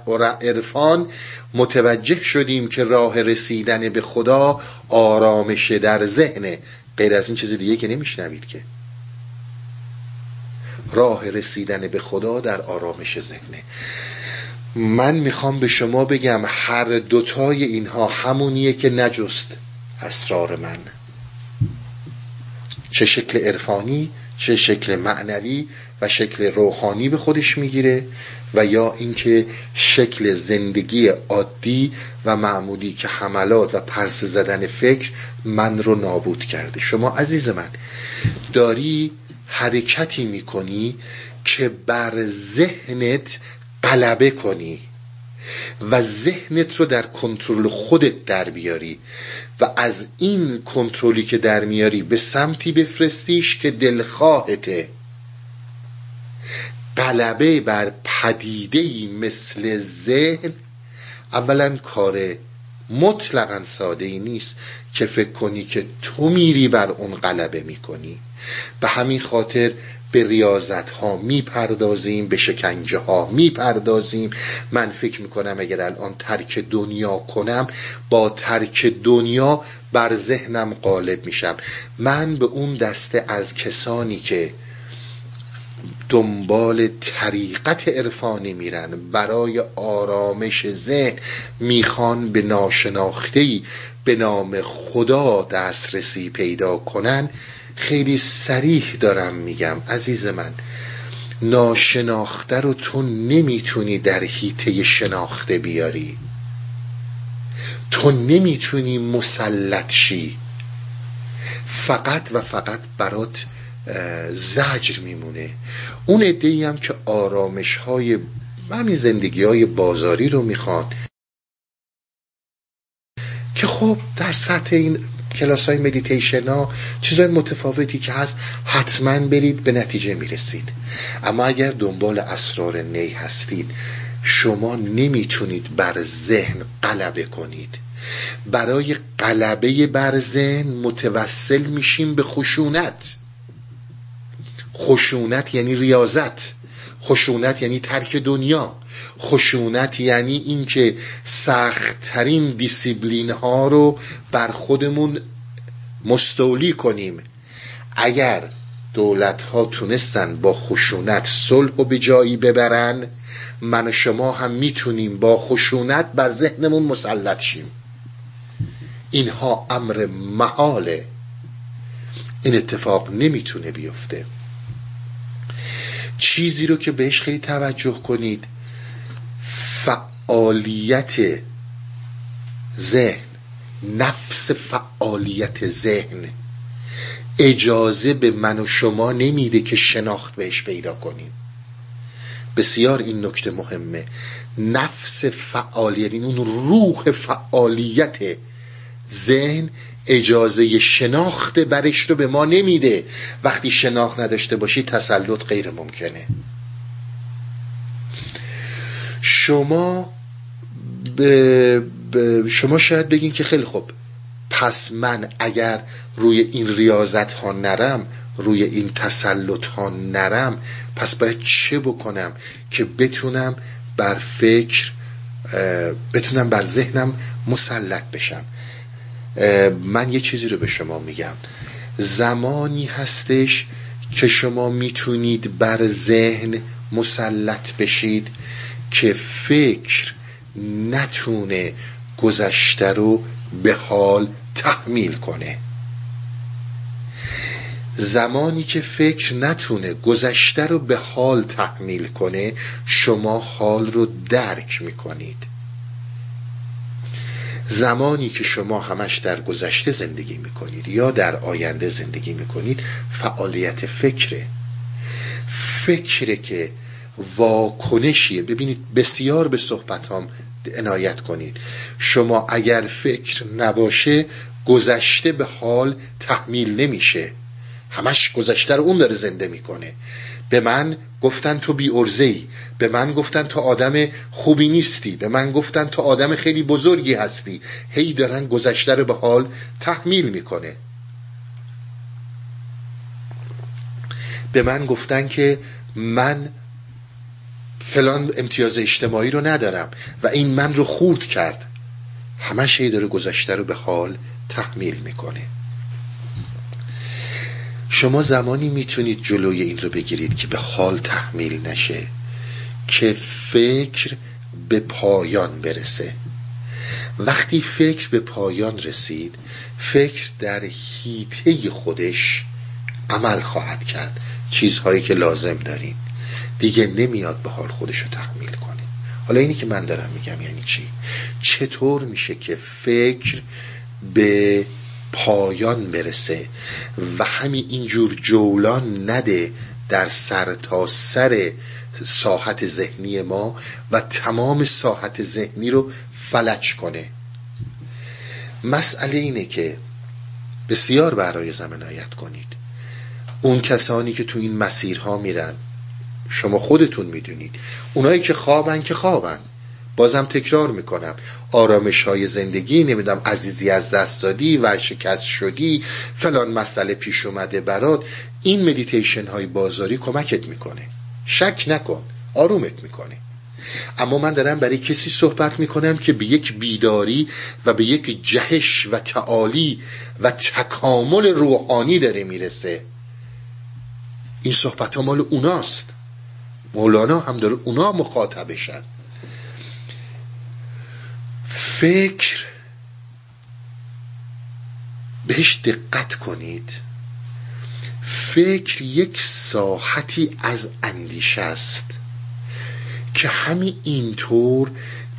عرفان متوجه شدیم که راه رسیدن به خدا آرامش در ذهنه غیر از این چیز دیگه که نمیشنوید که. راه رسیدن به خدا در آرامش ذهنه من می‌خوام به شما بگم هر دوتای اینها همونیه که نجست اسرار من. چه شکل عرفانی چه شکل معنوی و شکل روحانی به خودش می‌گیره و یا اینکه شکل زندگی عادی و معمولی که حملات و پرس زدن فکر من رو نابود کرده. شما عزیز من داری حرکتی می‌کنی که بر ذهنت غلبه کنی و ذهنت رو در کنترل خودت در بیاری و از این کنترلی که در میاری به سمتی بفرستیش که دلخواهته غلبه بر پدیده مثل ذهن اولا کار مطلقا ساده ای نیست که فکر کنی که تو میری بر اون غلبه می‌کنی. به همین خاطر به ریاضت ها می‌پردازیم به شکنجه ها می‌پردازیم. من فکر می‌کنم اگر الان ترک دنیا کنم با ترک دنیا بر ذهنم غالب میشم. من به اون دسته از کسانی که دنبال طریقت عرفانی میرن برای آرامش ذهن می‌خوان به ناشناختهی به نام خدا دسترسی پیدا کنن خیلی سریح دارم میگم عزیز من. ناشناخته رو تو نمی‌تونی در حیطه شناخته بیاری. تو نمی‌تونی مسلط شی. فقط و فقط برات زجر میمونه. اون عده هم که آرامش های همین زندگی های بازاری رو می‌خوان که خب در سطح این کلاس های مدیتیشن ها چیزهای متفاوتی که هست حتما برید به نتیجه می‌رسید. اما اگر دنبال اسرار نی هستید شما نمی‌تونید بر ذهن غلبه کنید. برای غلبه بر ذهن متوسل میشیم به خشونت. خشونت یعنی ریاضت. خشونت یعنی ترک دنیا. خشونت یعنی اینکه سختترین دیسیبلین ها رو بر خودمون مستولی کنیم. اگر دولت ها تونستن با خشونت صلح و به جایی ببرن من و شما هم می‌تونیم با خشونت بر ذهنمون مسلط شیم. اینها امر محاله. این اتفاق نمی‌تونه بیفته. چیزی رو که بهش خیلی توجه کنید فعالیت ذهن نفس فعالیت ذهن. اجازه به من و شما نمیده که شناخت بهش پیدا کنیم. بسیار این نکته مهمه. نفس فعالیت این اون روح فعالیت ذهن اجازه شناخت برش رو به ما نمیده. وقتی شناخت نداشته باشی تسلط غیر ممکنه. شما به شما شاید بگین که خیلی خوب. پس من اگر روی این ریاضت ها نرم روی این تسلط ها نرم پس باید چه بکنم که بتونم بر فکر بتونم بر ذهنم مسلط بشم؟ من یه چیزی رو به شما میگم. زمانی هستش که شما می‌تونید بر ذهن مسلط بشید. که فکر نتونه گذشته رو به حال تحمیل کنه. زمانی که فکر نتونه گذشته رو به حال تحمیل کنه شما حال رو درک می‌کنید. زمانی که شما همش در گذشته زندگی می‌کنید یا در آینده زندگی می‌کنید فعالیت فکره. فکره که واکنشیه. ببینید بسیار به صحبت هم عنایت کنید. شما اگر فکر نباشه گذشته به حال تحمیل نمیشه. همش گذشته رو اون داره زنده می‌کنه. به من گفتن تو بی ای به من گفتن تو آدم خوبی نیستی. به من گفتن تو آدم خیلی بزرگی هستی. هی دارن گذشته رو به حال تحمیل می‌کنه. به من گفتن که من فلان امتیاز اجتماعی رو ندارم و این من رو خورد کرد. همش هی داره گذشته رو به حال تحمیل می‌کنه. شما زمانی می‌تونید جلوی این رو بگیرید که به حال تحمیل نشه که فکر به پایان برسه. وقتی فکر به پایان رسید فکر در هیته خودش عمل خواهد کرد. چیزهایی که لازم دارین. دیگه نمیاد به حال خودش رو تحمیل کنه. حالا اینی که من دارم میگم یعنی چی؟ چطور میشه که فکر به پایان برسه و همین اینجور جولان نده در سر تا سر ساحت ذهنی ما و تمام ساحت ذهنی رو فلج کنه؟ مسئله اینه که بسیار برای زمنایت کنید. اون کسانی که تو این مسیرها میرن شما خودتون می‌دونید. اونایی که خوابن که خوابن. بازم تکرار می‌کنم. آرامش های زندگی نمی‌دونم عزیزی از دست دادی ورشکست شدی فلان مسئله پیش اومده برات. این مدیتیشن های بازاری کمکت می‌کنه. شک نکن. آرومت می‌کنه. اما من دارم برای کسی صحبت می‌کنم که به یک بیداری و به یک جهش و تعالی و تکامل روحانی داره می‌رسه. این صحبت ها مال اوناست. مولانا هم داره اونا مخاطبشن. فکر بهش دقت کنید. فکر یک ساحتی از اندیشه است که همین اینطور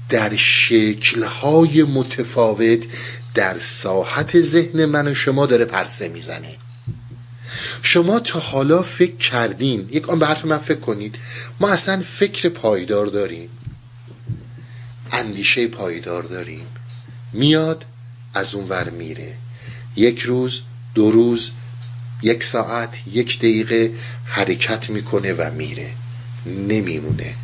در شکلهای متفاوت در ساحت ذهن من و شما داره پرسه می‌زنه. شما تا حالا فکر کردین. یک آن به حرف من فکر کنید. ما اصلا فکر پایدار داریم. اندیشه پایدار داریم. میاد از اون ور میره. یک روز دو روز یک ساعت یک دقیقه حرکت می‌کنه و میره. نمیمونه.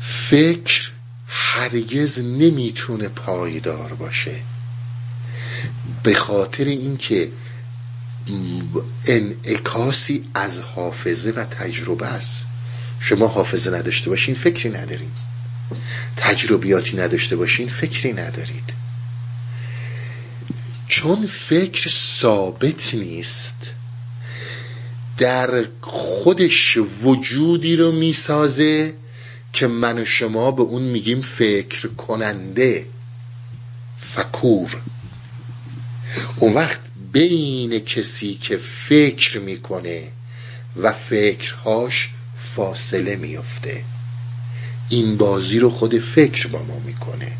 فکر هرگز نمی‌تونه پایدار باشه. به خاطر اینکه انعکاسی از حافظه و تجربه است. شما حافظه نداشته باشین فکری ندارین. تجربیاتی نداشته باشین فکری ندارید. چون فکر ثابت نیست در خودش وجودی رو می‌سازه که من و شما به اون میگیم فکر کننده فکور. اون وقت بین کسی که فکر می‌کنه و فکرهاش فاصله میفته این بازی رو خود فکر با ما می‌کنه.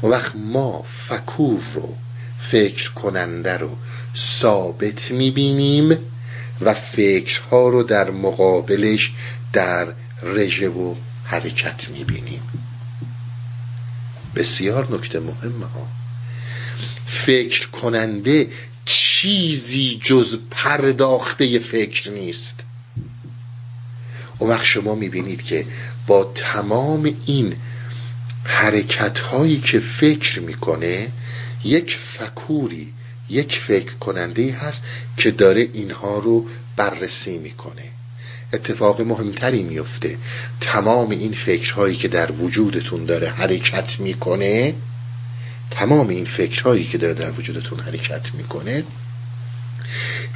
اون وقت ما فکور رو فکر کننده رو ثابت می‌بینیم و فکرها رو در مقابلش در رژه و حرکت می‌بینیم. بسیار نکته مهمه ها. فکر کننده چیزی جز پرداخته فکر نیست. اون وقت شما می‌بینید که با تمام این حرکت هایی که فکر می‌کنه یک فکوری یک فکر کننده هست که داره اینها رو بررسی می‌کنه. اتفاق مهمتری میفته تمام این فکرهایی که در وجودتون داره حرکت می‌کنه تمام این فکرهایی که داره در وجودتون حرکت می‌کنه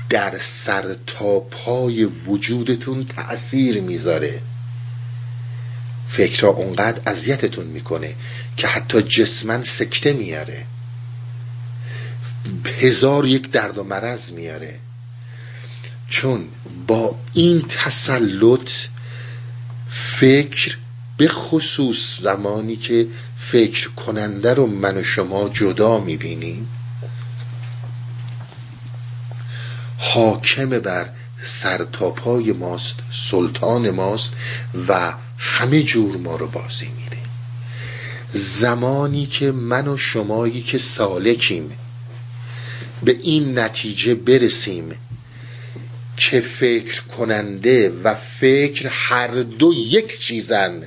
در سر تا پای وجودتون تأثیر می‌ذاره. فکرها اونقدر اذیتتون می‌کنه که حتی جسمن سکته میاره هزار یک درد و مرض میاره چون با این تسلط فکر به خصوص زمانی که فکر کننده رو من و شما جدا می‌بینیم. حاکم بر سرتاپای ماست سلطان ماست و همه جور ما رو بازی میده. زمانی که من و شمایی که سالکیم به این نتیجه برسیم که فکر کننده و فکر هر دو یک چیزن.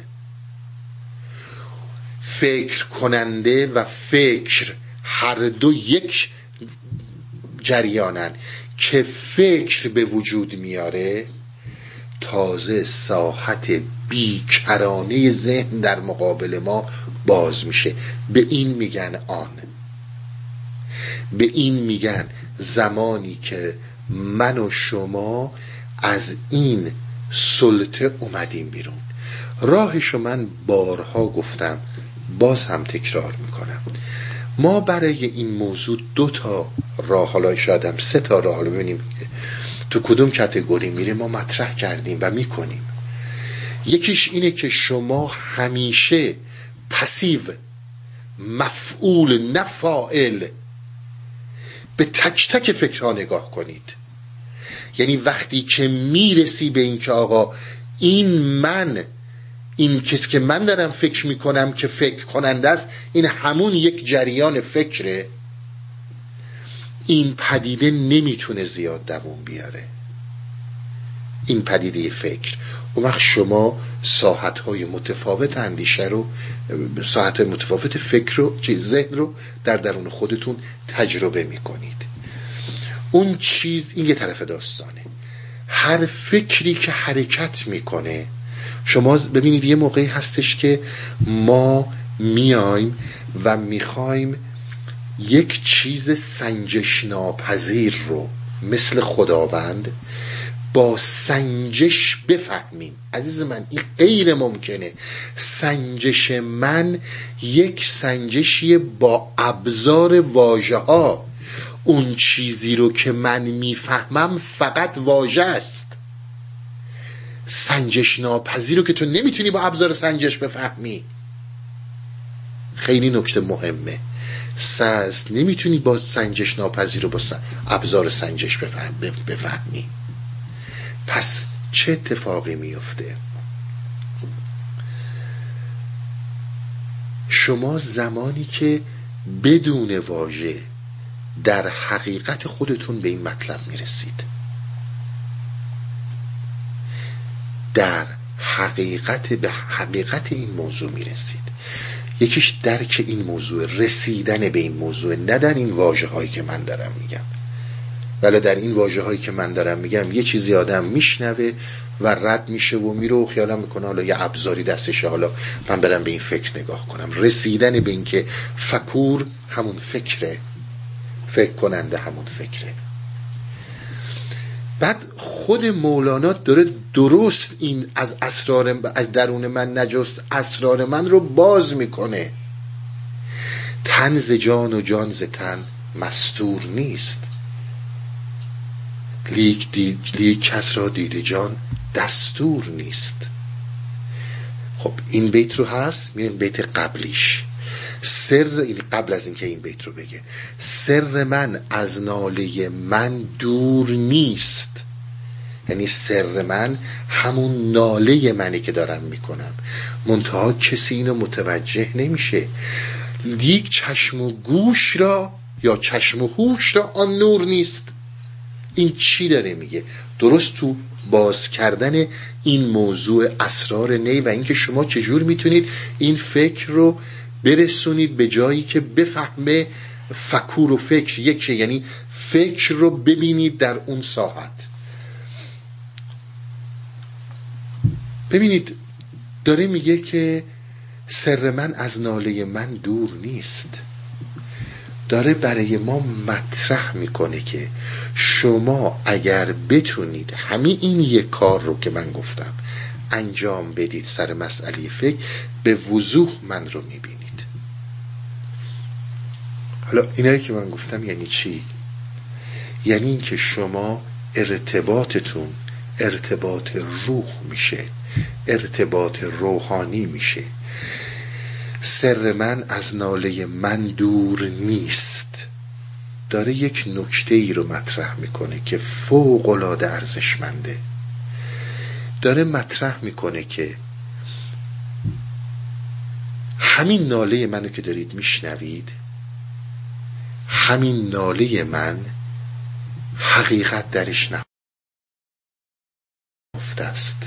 فکر کننده و فکر هر دو یک جریانن که فکر به وجود میاره تازه ساحت بیکرانه ذهن در مقابل ما باز میشه. به این میگن آن. به این میگن زمانی که من و شما از این سلطه اومدیم بیرون. راهشو من بارها گفتم. باز هم تکرار می‌کنم. ما برای این موضوع دو تا راه حالا شاید هم سه تا راه حالا ببینیم تو کدوم کتگوری میره ما مطرح کردیم و می‌کنیم. یکیش اینه که شما همیشه پسیو مفعول نفائل به تک تک فکرها نگاه کنید. یعنی وقتی که می‌رسی به اینکه آقا این من این کسی که من دارم فکر می‌کنم که فکر کننده است این همون یک جریان فکره. این پدیده نمی‌تونه زیاد دووم بیاره. این پدیده فکر. و وقت شما ساحت های متفاوت اندیشه رو ساحت متفاوت فکر رو ذهن رو در درون خودتون تجربه می‌کنید. اون چیز این یه طرف داستانه. هر فکری که حرکت می‌کنه شما ببینید یه موقعی هستش که ما میایم و می‌خوایم یک چیز سنجش ناپذیر رو مثل خداوند با سنجش بفهمیم. عزیز من این غیر ممکنه. سنجش من یک سنجشی با ابزار واژه ها. اون چیزی رو که من می‌فهمم فقط واژه است. سنجش ناپذیر رو که تو نمی‌تونی با ابزار سنجش بفهمی. خیلی نکته مهمه. سست نمی‌تونی با سنجش ناپذیر رو با ابزار سنجش بفهمی. پس چه اتفاقی میفته؟ شما زمانی که بدون واژه در حقیقت خودتون به این مطلب می‌رسید. در حقیقت به حقیقت این موضوع می‌رسید. یکیش درک این موضوع رسیدن به این موضوع نه در این واجه هایی که من دارم میگم. ولی در این واجه هایی که من دارم میگم یه چیزی آدم میشنوه و رد میشه و میره و خیالم می‌کنه حالا یه ابزاری دستشه حالا من برم به این فکر نگاه کنم. رسیدن به اینکه فکور همون فکره فکر کننده همون فکره. بعد خود مولانا داره درست این از اسرار از درون من نجست اسرار من رو باز می‌کنه. تن ز جان و جان ز تن مستور نیست. لیک, دید، لیک کس را دیده جان دستور نیست. خب این بیت رو هست؟ میریم بیت قبلیش. سر قبل از اینکه این بیت رو بگه. سر من از ناله من دور نیست. یعنی سر من همون ناله منی که دارم می‌کنم. منتها کسی اینو متوجه نمیشه. لیک چشم و گوش را یا چشم و هوش را آن نور نیست. این چی داره میگه؟ درست تو باز کردن این موضوع اسرار نی و اینکه شما چجور می‌تونید این فکر رو برسونید به جایی که بفهمه فکور و فکر یکی یعنی فکر رو ببینید در اون ساحت. ببینید داره میگه که سر من از ناله من دور نیست. داره برای ما مطرح می‌کنه که شما اگر بتونید همین این یک کار رو که من گفتم انجام بدید سر مسئله فکر به وضوح من رو می‌بینید. حالا اینایی که من گفتم یعنی چی؟ یعنی اینکه شما ارتباطتون ارتباط روح میشه ارتباط روحانی میشه. سر من از ناله من دور نیست. داره یک نکته ای رو مطرح می‌کنه که فوق العاده ارزشمنده. داره مطرح می‌کنه که همین ناله منو که دارید میشنوید همین ناله من حقیقت درش نهفته است.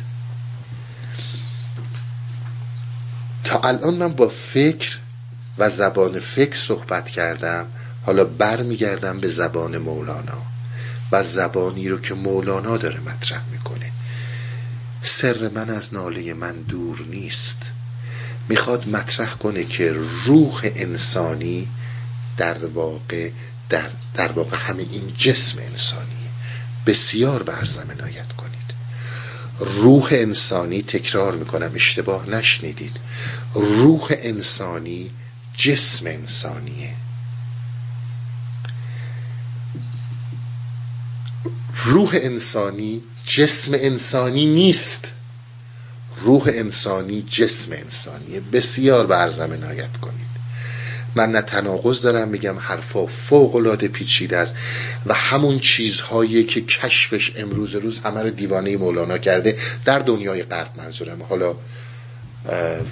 تا الان من با فکر و زبان فکر صحبت کردم حالا برمیگردم به زبان مولانا و زبانی رو که مولانا داره مطرح می‌کنه. سر من از ناله من دور نیست. می‌خواد مطرح کنه که روح انسانی در واقع در, در واقع همه این جسم انسانی بسیار به عنایت کنید. روح انسانی تکرار می‌کنم اشتباه نشنیدید. روح انسانی جسم انسانیه. روح انسانی جسم انسانی نیست. روح انسانی جسم انسانیه. بسیار به عرضم عنایت کنید. من نه تناقض دارم میگم حرفا فوق العاده پیچیده است. و همون چیزهایی که کشفش امروز روز رو دیوانه مولانا کرده در دنیای غرب منظورم. حالا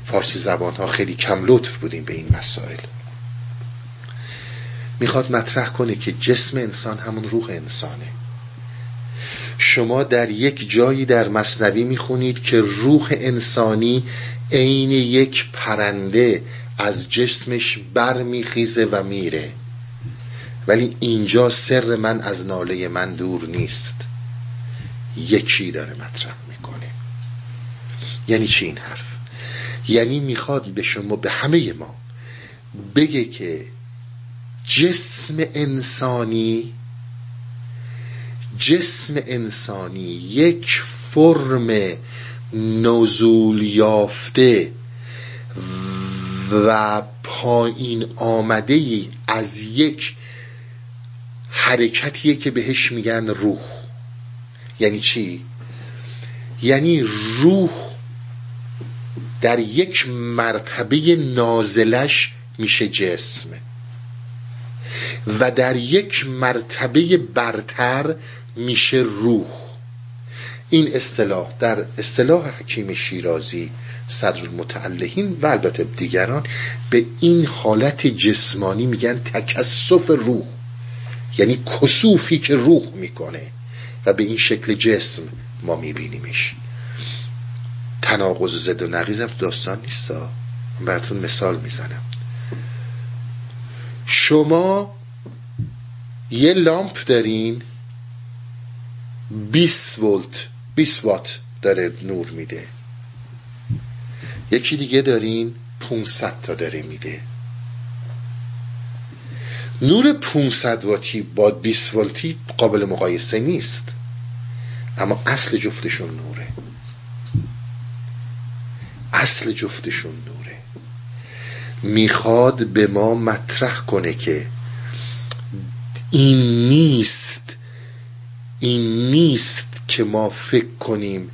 فارسی زبان ها خیلی کم لطف بودیم به این مسائل. می‌خواد مطرح کنه که جسم انسان همون روح انسانه. شما در یک جایی در مصنوی می‌خونید که روح انسانی عین یک پرنده از جسمش برمیخیزه و میره. ولی اینجا سر من از ناله من دور نیست. یکی داره مطرح می‌کنه. یعنی چی این حرف؟ یعنی می‌خواد به شما به همه ما بگه که جسم انسانی جسم انسانی یک فرم نزول یافته و پایین آمده از یک حرکتیه که بهش میگن روح یعنی چی؟ یعنی روح در یک مرتبه نازلش میشه جسم و در یک مرتبه برتر میشه روح این اصطلاح در اصطلاح حکیم شیرازی صدر المتعلهین و البته دیگران به این حالت جسمانی میگن تکسف روح. یعنی کسوفی که روح می‌کنه و به این شکل جسم ما میبینیمش. تناقض و زد و نقیزم داستان نیستا براتون مثال می‌زنم. شما یه لامپ دارین 20 ولت 20 وات داره نور میده. یکی دیگه دارین 500 تا داره میده. نور 500 واتی با 20 ولتی قابل مقایسه نیست اما اصل جفتشون نوره. اصل جفتشون نوره. می‌خواد به ما مطرح کنه که این نیست این نیست که ما فکر کنیم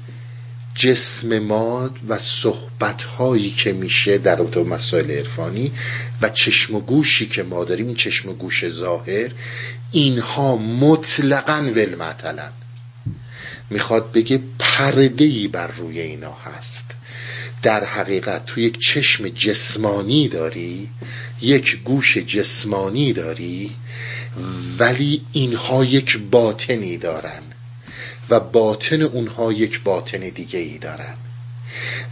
جسم ما و صحبت هایی که میشه در رابطه مسائل عرفانی و چشم و گوشی که ما داریم این چشم و گوش ظاهر اینها مطلقا ولمعتلن. می‌خواد بگه پرده بر روی اینا هست. در حقیقت تو یک چشم جسمانی داری یک گوش جسمانی داری ولی اینها یک باطنی دارن. و باطن اونها یک باطن دیگه ای دارن.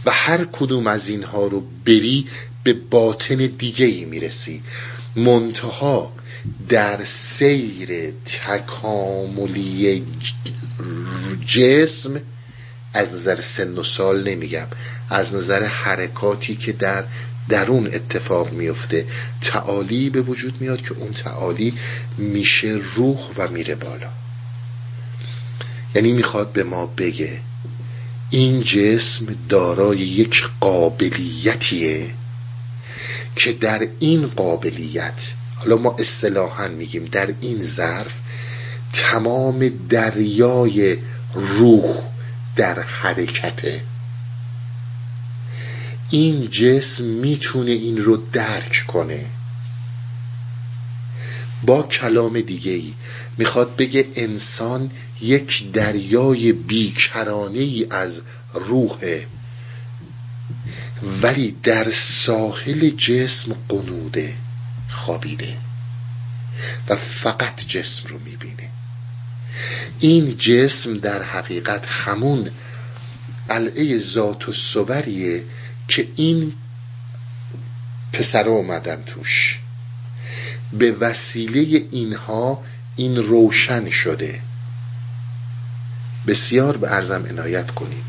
و هر کدوم از اینها رو بری به باطن دیگه ای می‌رسی. منتها در سیر تکاملی جسم از نظر سن و سال نمیگم از نظر حرکاتی که در درون اتفاق میفته تعالی به وجود میاد که اون تعالی میشه روح و میره بالا. یعنی می‌خواد به ما بگه این جسم دارای یک قابلیتیه که در این قابلیت حالا ما اصطلاحا میگیم در این ظرف تمام دریای روح در حرکته. این جسم می‌تونه این رو درک کنه. با کلام دیگه ای می‌خواد بگه انسان یک دریای بیکرانه از روحه ولی در ساحل جسم قنوده خوابیده. و فقط جسم رو می‌بینه. این جسم در حقیقت همون قلعه ذات و صوریه که این پسر اومدن توش. به وسیله اینها این روشن شده. بسیار به ارزم عنایت کنید.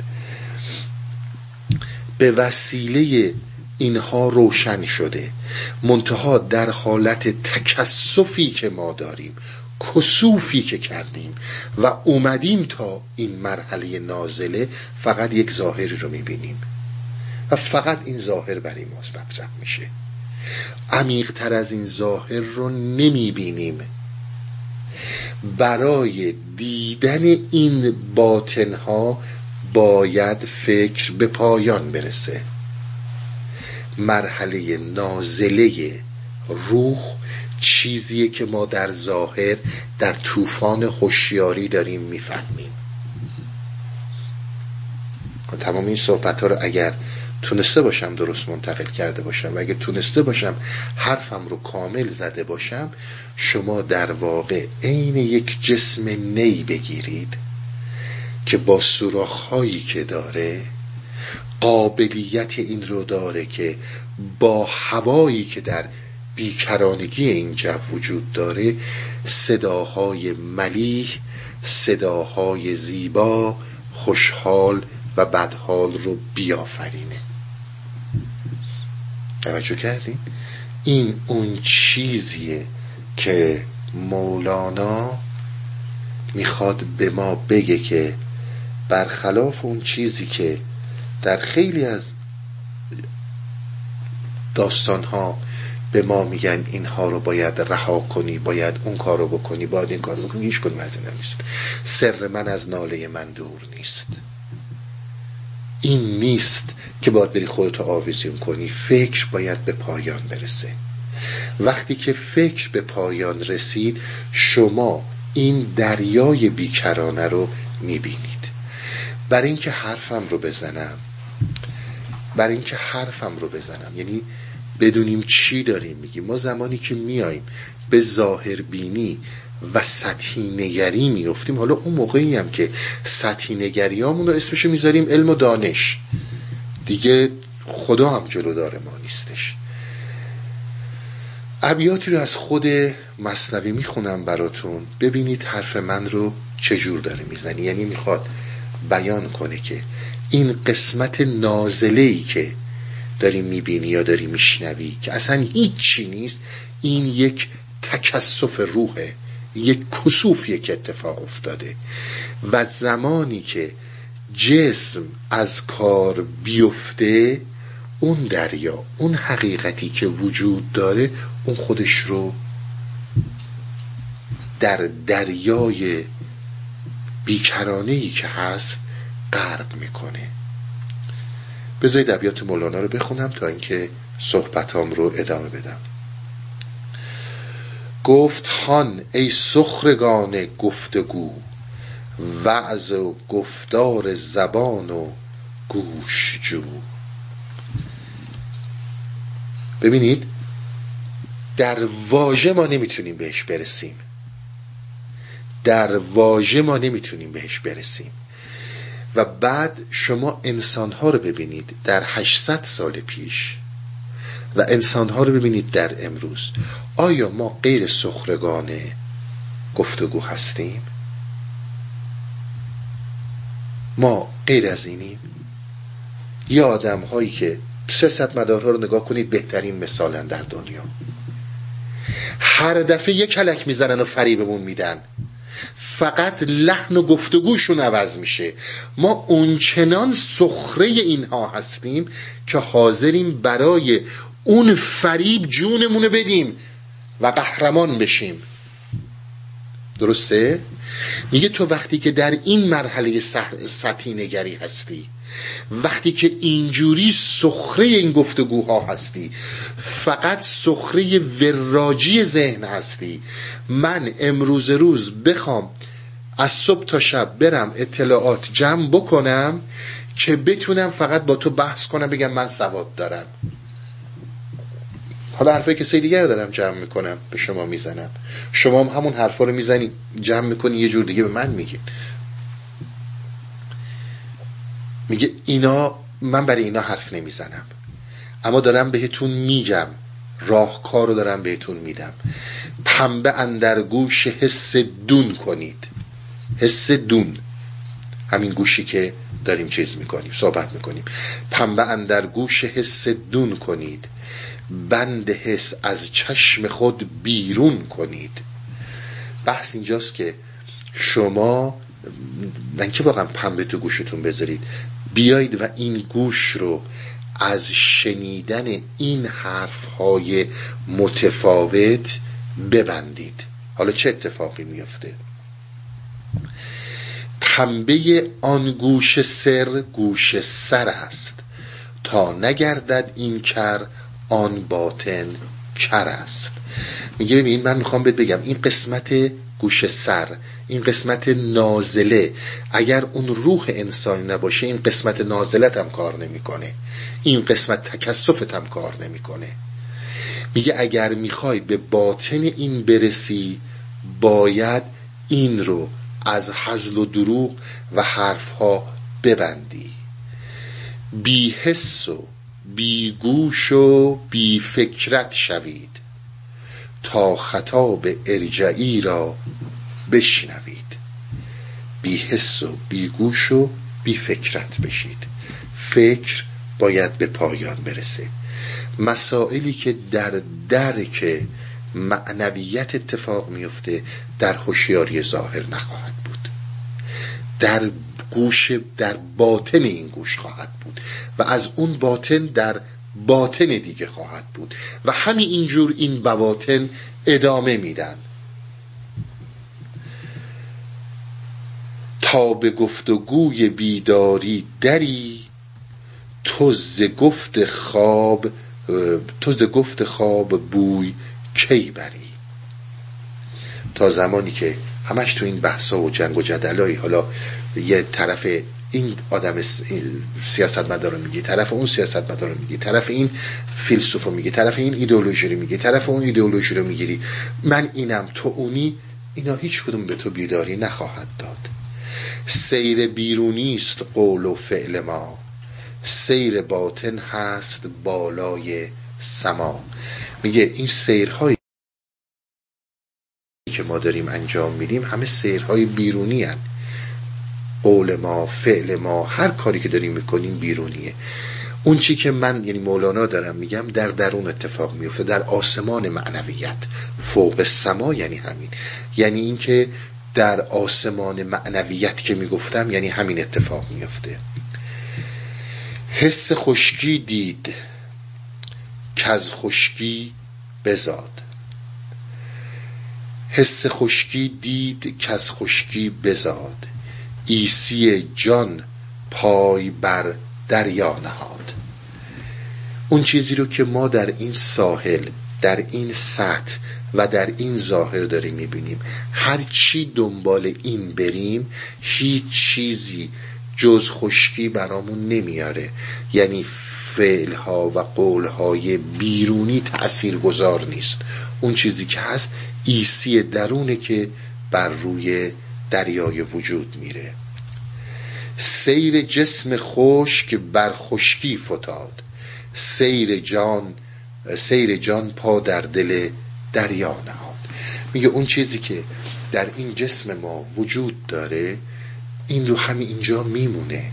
به وسیله اینها روشن شده. منتها در حالت تکسفی که ما داریم کسوفی که کردیم و اومدیم تا این مرحله نازله فقط یک ظاهری رو می‌بینیم. و فقط این ظاهر برای ما مطرح میشه. عمیقتر از این ظاهر رو نمی‌بینیم. برای دیدن این باطنها باید فکر به پایان برسه. مرحله نازله روح چیزیه که ما در ظاهر در طوفان هوشیاری داریم می‌فهمیم. تمام این صحبت ها رو اگر تونسته باشم درست منتقل کرده باشم. و اگه تونسته باشم حرفم رو کامل زده باشم شما در واقع عین یک جسم نی بگیرید که با سوراخهایی که داره قابلیت این رو داره که با هوایی که در بیکرانگی این جو وجود داره صداهای ملیح صداهای زیبا خوشحال و بدحال رو بیافرینه. توجه کردین این اون چیزیه که مولانا می‌خواد به ما بگه که برخلاف اون چیزی که در خیلی از داستان ها به ما میگن اینها رو باید رها کنی باید اون کار رو بکنی باید این کار رو بکنی هیچ کنیم از نیست. سر من از ناله من دور نیست. این نیست که باید بری خودتو آویزون کنی. فکر باید به پایان برسه. وقتی که فکر به پایان رسید شما این دریای بیکرانه رو می‌بینید. برای اینکه حرفم رو بزنم برای اینکه حرفم رو بزنم یعنی بدونیم چی داریم میگیم. ما زمانی که میایم به ظاهر بینی و سطحی نگری میفتیم حالا اون موقعی هم که سطحی نگری رو اسمشو می‌ذاریم علم و دانش. دیگه خدا هم جلو داره ما نیستش. ابیاتی رو از خود مصنوی می‌خونم براتون. ببینید حرف من رو چجور داره می‌زنی. یعنی می‌خواد بیان کنه که این قسمت نازله ای که داری می‌بینی یا داری میشنوی که اصلا هیچی نیست این یک تکسف روحه. یک کسوفیه که اتفاق افتاده و زمانی که جسم از کار بیفته اون دریا اون حقیقتی که وجود داره اون خودش رو در دریای بیکرانه ای که هست غرق می‌کنه. بذارید ابیات مولانا رو بخونم تا اینکه صحبتام رو ادامه بدم. گفت هان ای سخرگان گفتگو وعظ و گفتار زبان و گوش جو. ببینید در واژه ما نمی‌تونیم بهش برسیم. در واژه ما نمی‌تونیم بهش برسیم. و بعد شما انسانها رو ببینید در 800 سال پیش و انسانها رو ببینید در امروز. آیا ما غیر سخرگان گفتگو هستیم؟ ما غیر از اینیم؟ یا آدم هایی که سیاست مدارها رو نگاه کنید بهترین مثالن در دنیا. هر دفعه یک کلک می‌زنن و فریبمون میدن. فقط لحن و گفتگوشون عوض میشه. ما اونچنان سخره اینها هستیم که حاضریم برای اون فریب جونمونو بدیم و قهرمان بشیم. درسته؟ میگه تو وقتی که در این مرحله سطحی نگری هستی وقتی که اینجوری سخره این گفتگوها هستی فقط سخره وراجی ذهن هستی. من امروز روز بخوام از صبح تا شب برم اطلاعات جمع بکنم که بتونم فقط با تو بحث کنم بگم من سواد دارم. حالا حرفای کسی دیگر دارم جمع می‌کنم به شما می‌زنم. شما هم همون حرفا رو می‌زنی جمع می‌کنی یه جور دیگه به من میگید میگه اینا من برای اینا حرف نمی‌زنم. اما دارم بهتون میگم. راهکار رو دارم بهتون میدم. پنبه اندر گوش حس دون کنید. حس دون. همین گوشی که داریم چیز می‌کنیم صحبت می‌کنیم. پنبه اندر گوش حس دون کنید. بند حس از چشم خود بیرون کنید. بحث اینجاست که شما من که واقعا پنبه تو گوشتون بذارید بیایید و این گوش رو از شنیدن این حرف های متفاوت ببندید. حالا چه اتفاقی میفته پنبه آن گوش سر گوش سر است. تا نگردد این کر آن باطن کر است. میگه ببین من می‌خوام بهت بگم این قسمت گوش سر این قسمت نازله اگر اون روح انسانی نباشه این قسمت نازلت هم کار نمی‌کنه. این قسمت تکسفت هم کار نمی‌کنه. میگه اگر می‌خوای به باطن این برسی باید این رو از حزل و دروغ و حرفها ببندی. بی حس و بی گوش و بی فکرت شوید تا خطاب ارجعی را بشنوید. بی حس و بی گوش و بی فکرت بشید. فکر باید به پایان برسه. مسائلی که در درک معنویت اتفاق میفته در هوشیاری ظاهر نخواهد بود. در گوش در باطن این گوش خواهد بود و از اون باطن در باطن دیگه خواهد بود و همین اینجور این بواطن ادامه میدن. تا به گفتگوی بیداری دری تو ز گفت خواب تو ز گفت خواب بوی کی بری؟ تا زمانی که همش تو این بحثا و جنگ و جدلایی حالا یه طرف این آدم سیاست مدار رو میگه طرف اون سیاست مدار رو میگه طرف این فیلسوف رو میگه طرف این ایدئولوژی رو میگه طرف اون ایدئولوژی رو می‌گیری. من اینم تو اونی اینا هیچ کدوم به تو بیداری نخواهد داد. سیر بیرونی است قول و فعل ما. سیر باطن هست بالای سما. میگه این سیرهایی که ما داریم انجام میدیم همه سیرهای بیرونی هن. قول ما فعل ما هر کاری که داریم می‌کنیم بیرونیه. اون چی که من یعنی مولانا دارم میگم در درون اتفاق میفته در آسمان معنویت. فوق سما یعنی همین. یعنی اینکه در آسمان معنویت که می‌گفتم یعنی همین اتفاق میفته حس خشکی دید که از خشکی بزاد. حس خشکی دید که از خشکی بزاد. ایسی جان پای بر دریا نهاد. اون چیزی رو که ما در این ساحل در این سطح و در این ظاهر داریم می‌بینیم. هر چی دنبال این بریم هیچ چیزی جز خشکی برامون نمیاره. یعنی فعلها و قولهای بیرونی تأثیر گذار نیست. اون چیزی که هست ایسی درونه که بر روی دریای وجود میره. سیر جسم خشک بر خشکی فتاد. سیر جان سیر جان پا در دل دریا نهاد. میگه اون چیزی که در این جسم ما وجود داره این رو همین اینجا میمونه.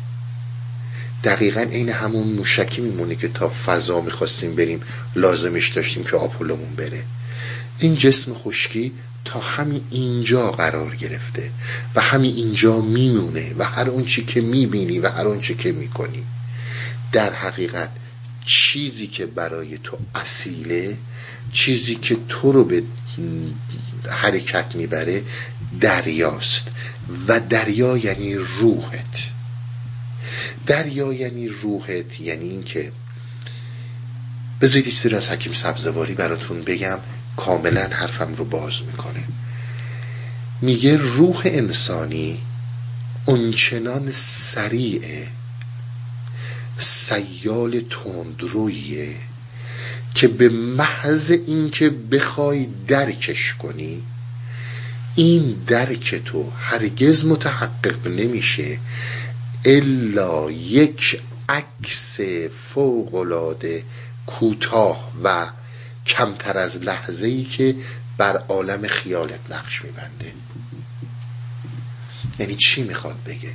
دقیقا این همون موشکی میمونه که تا فضا می‌خواستیم بریم لازمش داشتیم که آپولمون بره. این جسم خشکی تا همین اینجا قرار گرفته و همین اینجا میمونه و هر اون چی که می‌بینی و هر اون چی که می‌کنی در حقیقت چیزی که برای تو اصیله چیزی که تو رو به حرکت می‌بره دریاست و دریا یعنی روحت. دریا یعنی روحت یعنی اینکه بذارید چیزی از حکیم سبزواری براتون بگم. کاملا حرفم رو باز می‌کنه. میگه روح انسانی اونچنان سریعه سیال تندرویه که به محض اینکه بخوای درکش کنی این درک تو هرگز متحقق نمیشه الا یک عکس فوقلاده کوتاه و کمتر از لحظه ای که بر عالم خیالت نقش میبنده. یعنی چی می‌خواد بگه؟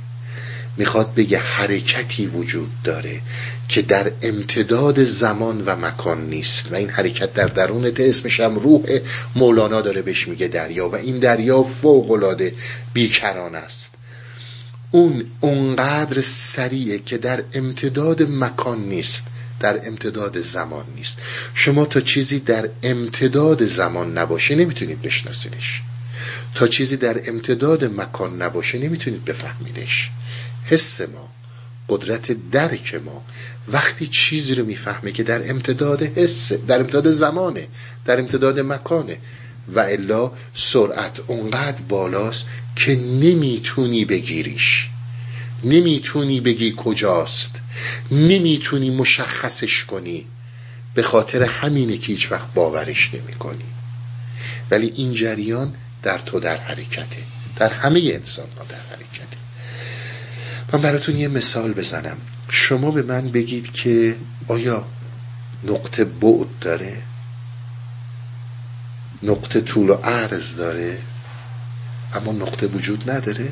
می‌خواد بگه حرکتی وجود داره که در امتداد زمان و مکان نیست. و این حرکت در درونت اسمش هم روح مولانا داره بهش میگه دریا. و این دریا فوق العاده بیکران است. اون اونقدر سریعه که در امتداد مکان نیست. در امتداد زمان نیست. شما تا چیزی در امتداد زمان نباشه نمی‌تونید بشناسیدش تا چیزی در امتداد مکان نباشه نمی‌تونید بفهمیدش حس ما قدرت درک ما وقتی چیزی رو می‌فهمه که در امتداد حس در امتداد زمانه در امتداد مکانه و الا سرعت اونقدر بالاست که نمی‌تونی بگیریش. نمی‌تونی بگی کجاست. نمی‌تونی مشخصش کنی. به خاطر همینه که هیچ وقت باورش نمی کنی ولی این جریان در تو در حرکته. در همه انسان ها در حرکته. من براتون یه مثال بزنم. شما به من بگید که آیا نقطه بعد داره؟ نقطه طول و عرض داره؟ اما نقطه وجود نداره؟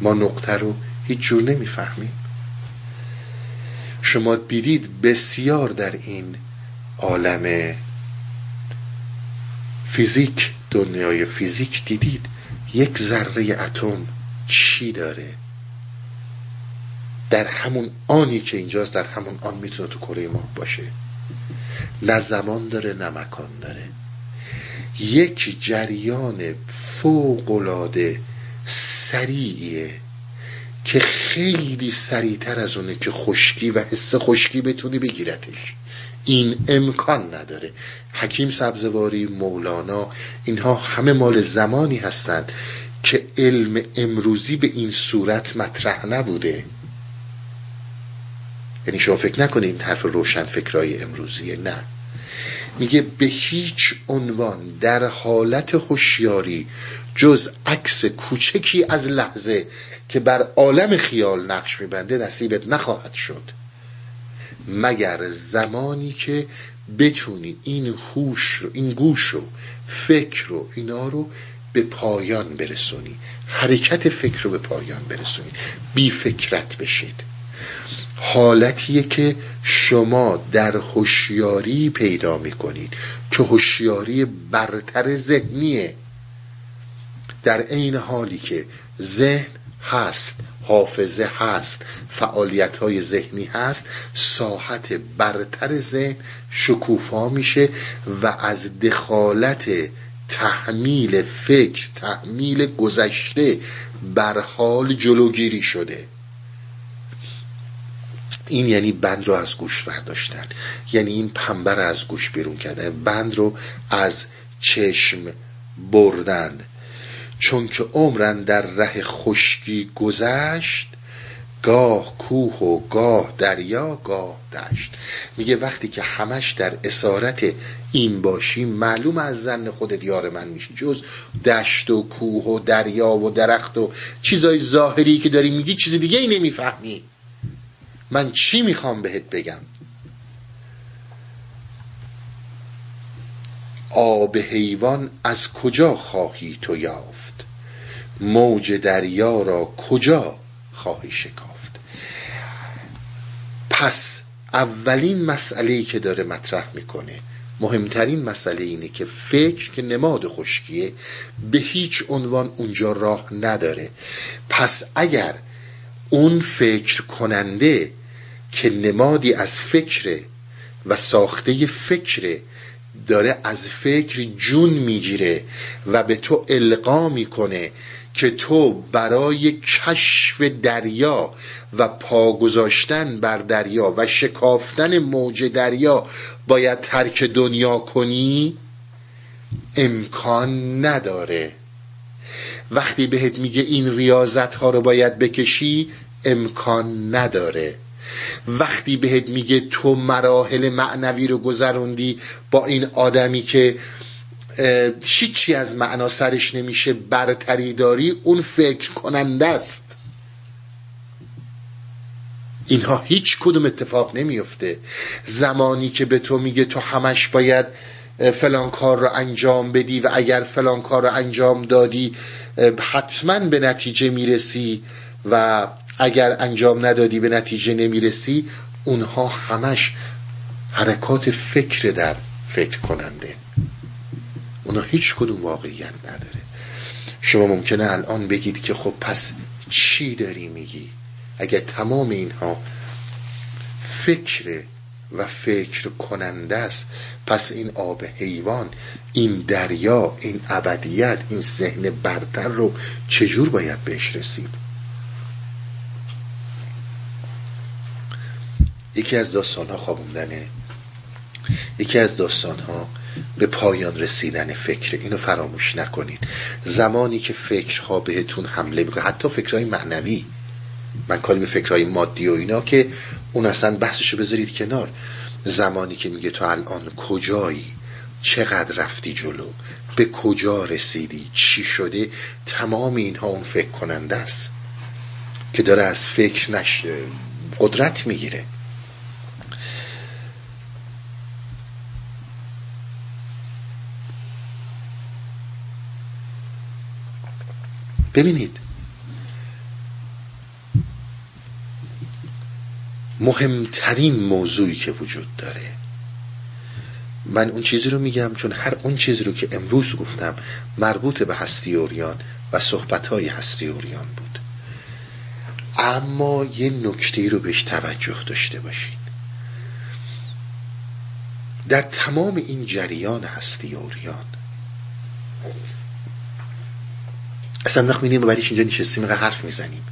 ما نقطه رو هیچ جور نمی‌فهمیم. شما دیدید بسیار در این عالم فیزیک دنیای فیزیک دیدید یک ذره اتم چی داره؟ در همون آنی که اینجاست در همون آن می‌تونه تو کره ما باشه. نه زمان داره نه مکان داره. یک جریان فوقلاده سریعیه که خیلی سریعتر از اونه که خشکی و حس خشکی بتونی بگیرتش. این امکان نداره. حکیم سبزواری مولانا اینها همه مال زمانی هستند که علم امروزی به این صورت مطرح نبوده. یعنی شما فکر نکنید این حرف روشن فکرای امروزیه. نه. میگه به هیچ عنوان در حالت هوشیاری جز عکس کوچکی از لحظه که بر عالم خیال نقش میبنده نصیبت نخواهد شد. مگر زمانی که بتونی این هوش رو این گوش رو فکر رو اینا رو به پایان برسونی حرکت فکر رو به پایان برسونی بی فکرت بشید. حالتیه که شما در هوشیاری پیدا می‌کنید که هوشیاری برتر ذهنیه. در عین حالی که ذهن هست حافظه هست فعالیت های ذهنی هست ساحت برتر ذهن شکوفا میشه و از دخالت تحمیل فکر تحمیل گذشته بر حال جلوگیری شده. این یعنی بند رو از گوش برداشتن. یعنی این پنبه رو از گوش بیرون کردن. بند رو از چشم بردن. چون که عمرن در ره خشکی گذشت گاه کوه و گاه دریا گاه دشت. میگه وقتی که همش در اسارت این باشی معلوم از زن خودت یار من میشی. جز دشت و کوه و دریا و درخت و چیزای ظاهری که داری میگی چیز دیگه ای نمی‌فهمی. من چی می‌خوام بهت بگم؟ آب حیوان از کجا خواهی تو یافت؟ موج دریا را کجا خواهی شکافت؟ پس اولین مسئله که داره مطرح می‌کنه مهمترین مسئله اینه که فکر که نماد خشکیه به هیچ عنوان اونجا راه نداره. پس اگر اون فکر کننده که نمادی از فکره و ساخته فکره داره از فکر جون می‌گیره و به تو القا می‌کنه که تو برای کشف دریا و پا گذاشتن بر دریا و شکافتن موج دریا باید ترک دنیا کنی؟ امکان نداره. وقتی بهت میگه این ریاضت ها رو باید بکشی امکان نداره. وقتی بهت میگه تو مراحل معنوی رو گذروندی با این آدمی که چی از معنا سرش نمیشه برتری داری اون فکر کننده است. اینها هیچ کدوم اتفاق نمیفته. زمانی که به تو میگه تو همش باید فلان کار رو انجام بدی و اگر فلان کار رو انجام دادی حتما به نتیجه می‌رسی و اگر انجام ندادی به نتیجه نمی‌رسی. اونها همش حرکات فکر در فکر کننده. اونا هیچ کدوم واقعیت نداره. شما ممکنه الان بگید که خب پس چی داری میگی؟ اگر تمام اینها فکر و فکر کننده است پس این آب حیوان این دریا این ابدیت این ذهن برتر رو چجور باید بهش رسید؟ یکی از داستان ها خوابوندنه. یکی از داستان ها به پایان رسیدن فکر. اینو فراموش نکنید. زمانی که فکرها بهتون حمله می‌کنه حتی فکرهای معنوی. من کاری به فکرهای مادی و اینا که اون اصلا بحثشو بذارید کنار. زمانی که میگه تو الان کجایی؟ چقدر رفتی جلو؟ به کجا رسیدی؟ چی شده؟ تمام اینها اون فکر کننده است. که داره از فکر نش قدرت می‌گیره. ببینید. مهمترین موضوعی که وجود داره. من اون چیزی رو میگم چون هر اون چیزی رو که امروز گفتم مربوط به هستی اوریان و صحبتهای هستی اوریان بود. اما یه نکته رو بهش توجه داشته باشین. در تمام این جریان هستی اوریان اصلا وقت میدیم بعدش اینجا نشستیم اینقدر حرف می‌زنیم.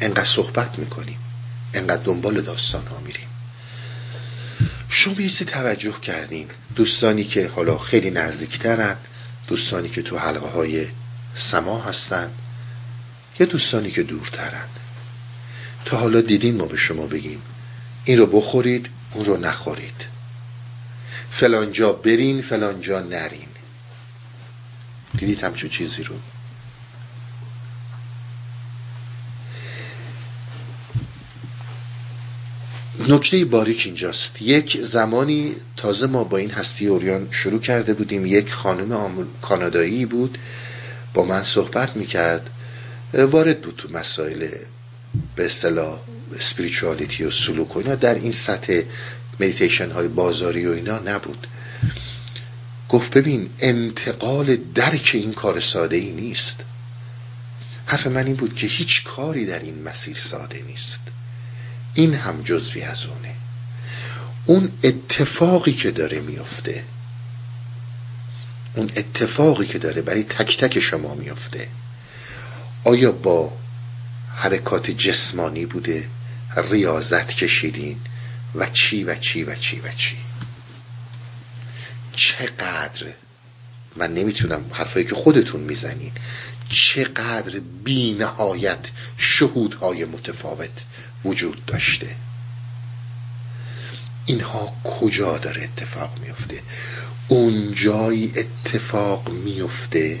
انقدر صحبت می‌کنیم. انقدر دنبال داستان ها میریم. شما یه توجه کردین. دوستانی که حالا خیلی نزدیکترن دوستانی که تو حلقه های سما هستن یا دوستانی که دورترن. تا حالا دیدین ما به شما بگیم این رو بخورید اون رو نخورید. فلانجا برین فلانجا نرین. دیدید همچون چیزی رو؟ نکته باریک اینجاست. یک زمانی تازه ما با این هستی عریان شروع کرده بودیم. یک خانم کانادایی بود. با من صحبت می‌کرد. وارد بود تو مسائل به اصطلاح spirituality و سلوک و اینا. در این سطح مدیتیشن های بازاری و اینا نبود. گفت ببین انتقال درک این کار ساده ای نیست. حرف من این بود که هیچ کاری در این مسیر ساده نیست. این هم جزوی از اونه. اون اتفاقی که داره میفته اون اتفاقی که داره برای تک تک شما میفته آیا با حرکات جسمانی بوده؟ ریاضت کشیدین و چی و چی و چی و چی؟ چقدر من نمی‌تونم حرفایی که خودتون می‌زنین چقدر بی نهایت شهودهای متفاوت وجود داشته. اینها کجا داره اتفاق میفته؟ اون جایی اتفاق میفته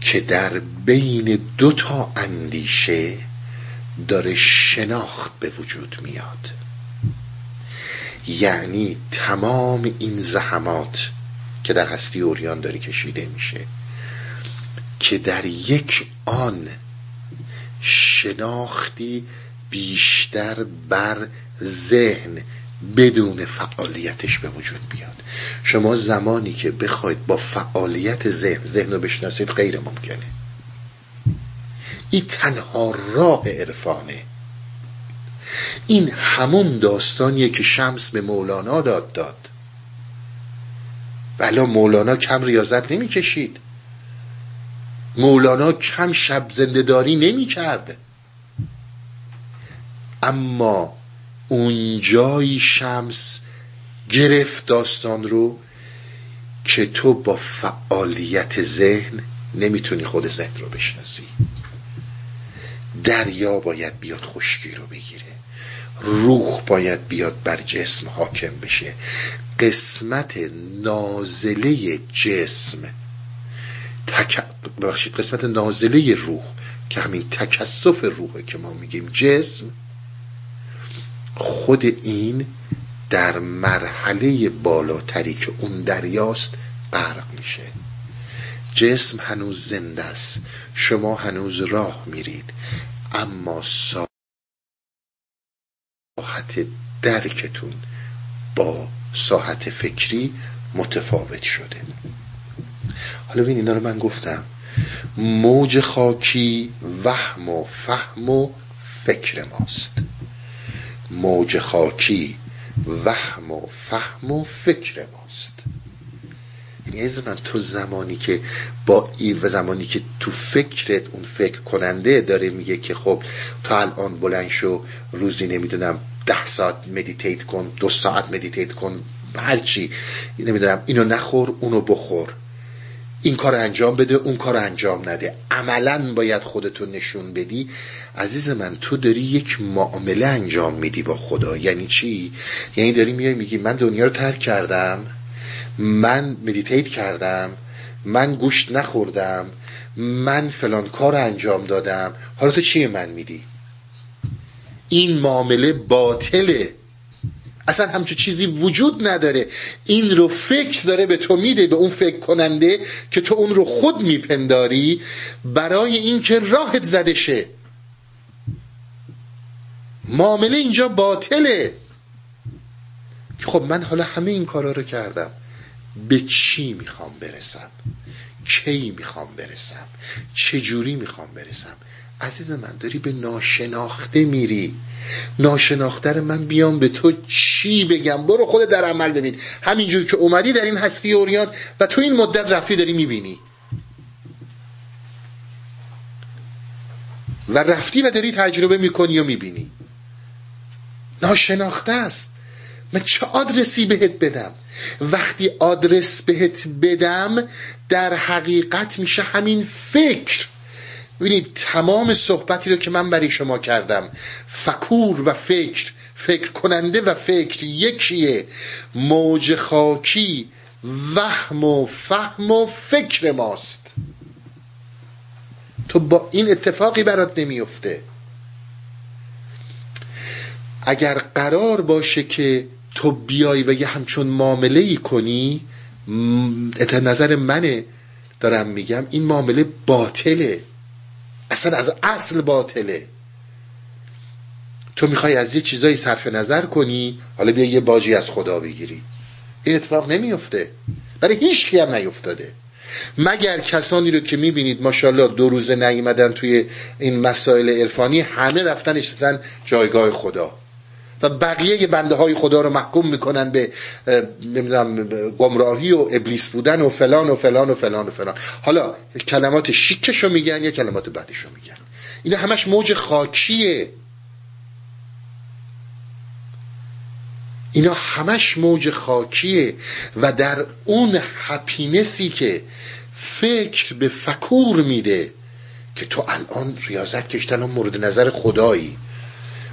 که در بین دو تا اندیشه داره شناخت به وجود میاد. یعنی تمام این زحمات که در هستی اوریان داره کشیده میشه که در یک آن شناختی بیشتر بر ذهن بدون فعالیتش به وجود بیاد. شما زمانی که بخواید با فعالیت ذهن ذهن رو بشناسید غیر ممکنه. این تنها راه عرفانه. این همون داستانیه که شمس به مولانا داد داد. بلا مولانا کم ریاضت نمی کشید مولانا کم شب زندهداری نمی کرد اما اونجایی شمس گرفت داستان رو که تو با فعالیت ذهن نمی‌تونی خود ذهن رو بشناسی. دریا باید بیاد خشکی رو بگیره. روح باید بیاد بر جسم حاکم بشه. قسمت نازله جسم. تک... ببخشید قسمت نازله روح که همین تکسف روحه که ما میگیم جسم خود این در مرحله بالاتری که اون دریاست غرق میشه. جسم هنوز زنده است. شما هنوز راه میرید. اما ساحت درکتون با ساحت فکری متفاوت شده. حالا ببین اینا رو من گفتم. موج خاکی وهم و فهم و فکر ماست. موج خاکی وهم و فهم و فکر ماست. یعنی من تو زمانی که با این و زمانی که تو فکرت اون فکر کننده داره میگه که خب تا الان بلند شو روزی نمی‌دونم ده ساعت meditate کن دو ساعت meditate کن هرچی نمی‌دونم اینو نخور اونو بخور. این کار انجام بده اون کار انجام نده. عملا باید خودتو نشون بدی. عزیز من تو داری یک معامله انجام میدی با خدا. یعنی چی؟ یعنی داری میای میگی من دنیا رو ترک کردم من مدیتیت کردم من گوشت نخوردم من فلان کار انجام دادم. حالا تو چیه من میدی؟ این معامله باطله. اصلا همچون چیزی وجود نداره. این رو فکر داره به تو میده به اون فکر کننده که تو اون رو خود میپنداری برای اینکه راهت زده شه. معامله اینجا باطله. خب من حالا همه این کارا رو کردم. به چی می‌خوام برسم؟ کی می‌خوام برسم؟ چجوری می‌خوام برسم؟ عزیز من داری به ناشناخته میری. ناشناخته من بیام به تو چی بگم؟ برو خود در عمل ببین. همینجور که اومدی در این هستی اوریان و تو این مدت رفتی داری می‌بینی. و رفتی و داری تجربه می‌کنی و می‌بینی. ناشناخته است. من چه آدرسی بهت بدم؟ وقتی آدرس بهت بدم در حقیقت میشه همین فکر. ببینید تمام صحبتی رو که من برای شما کردم فکور و فکر فکر کننده و فکر یکیه. موج خاکی وهم و فهم و فکر ماست. تو با این اتفاقی برات نمیفته. اگر قرار باشه که تو بیای و یه همچون معامله ای کنی نظر منه دارم میگم این معامله باطله. اصلا از اصل باطله. تو می‌خوای از یه چیزایی صرف نظر کنی حالا بیا یه باجی از خدا بگیری. این اتفاق نمیفته برای هیچ هم نیفتاده. مگر کسانی رو که می‌بینید ماشاءالله دو روزه نیومدن توی این مسائل عرفانی همه رفتن اشتن جایگاه خدا. و بقیه بنده های خدا رو محکوم می‌کنن به نمی‌دونم گمراهی و ابلیس بودن و فلان و فلان و فلان و فلان. حالا کلمات شیکشو میگن یا کلمات بدشو میگن؟ اینا همش موج خاکیه. اینا همش موج خاکیه و در اون هپینسی که فکر به فکور میده که تو الان ریاضت کشتن و مورد نظر خدایی.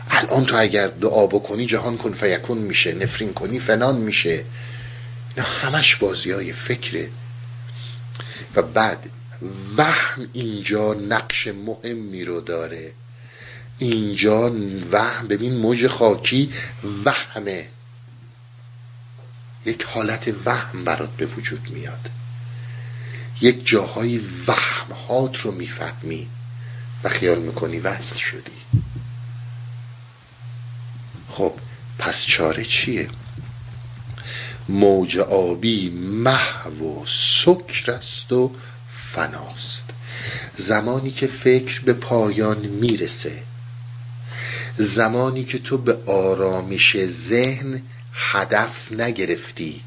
الان تو اگر دعا بکنی جهان کن فیکون میشه نفرین کنی فلان میشه. نه همش بازی های فکره. و بعد وهم اینجا نقش مهمی رو داره. اینجا وهم ببین موج خاکی وهمه. یک حالت وهم برات به وجود میاد. یک جاهای وهمهات رو می‌فهمی و خیال می‌کنی وصل شدی. خب پس چاره چیه؟ موج آبی محو و سکر است و فناست. زمانی که فکر به پایان می‌رسه زمانی که تو به آرامش ذهن هدف نگرفتی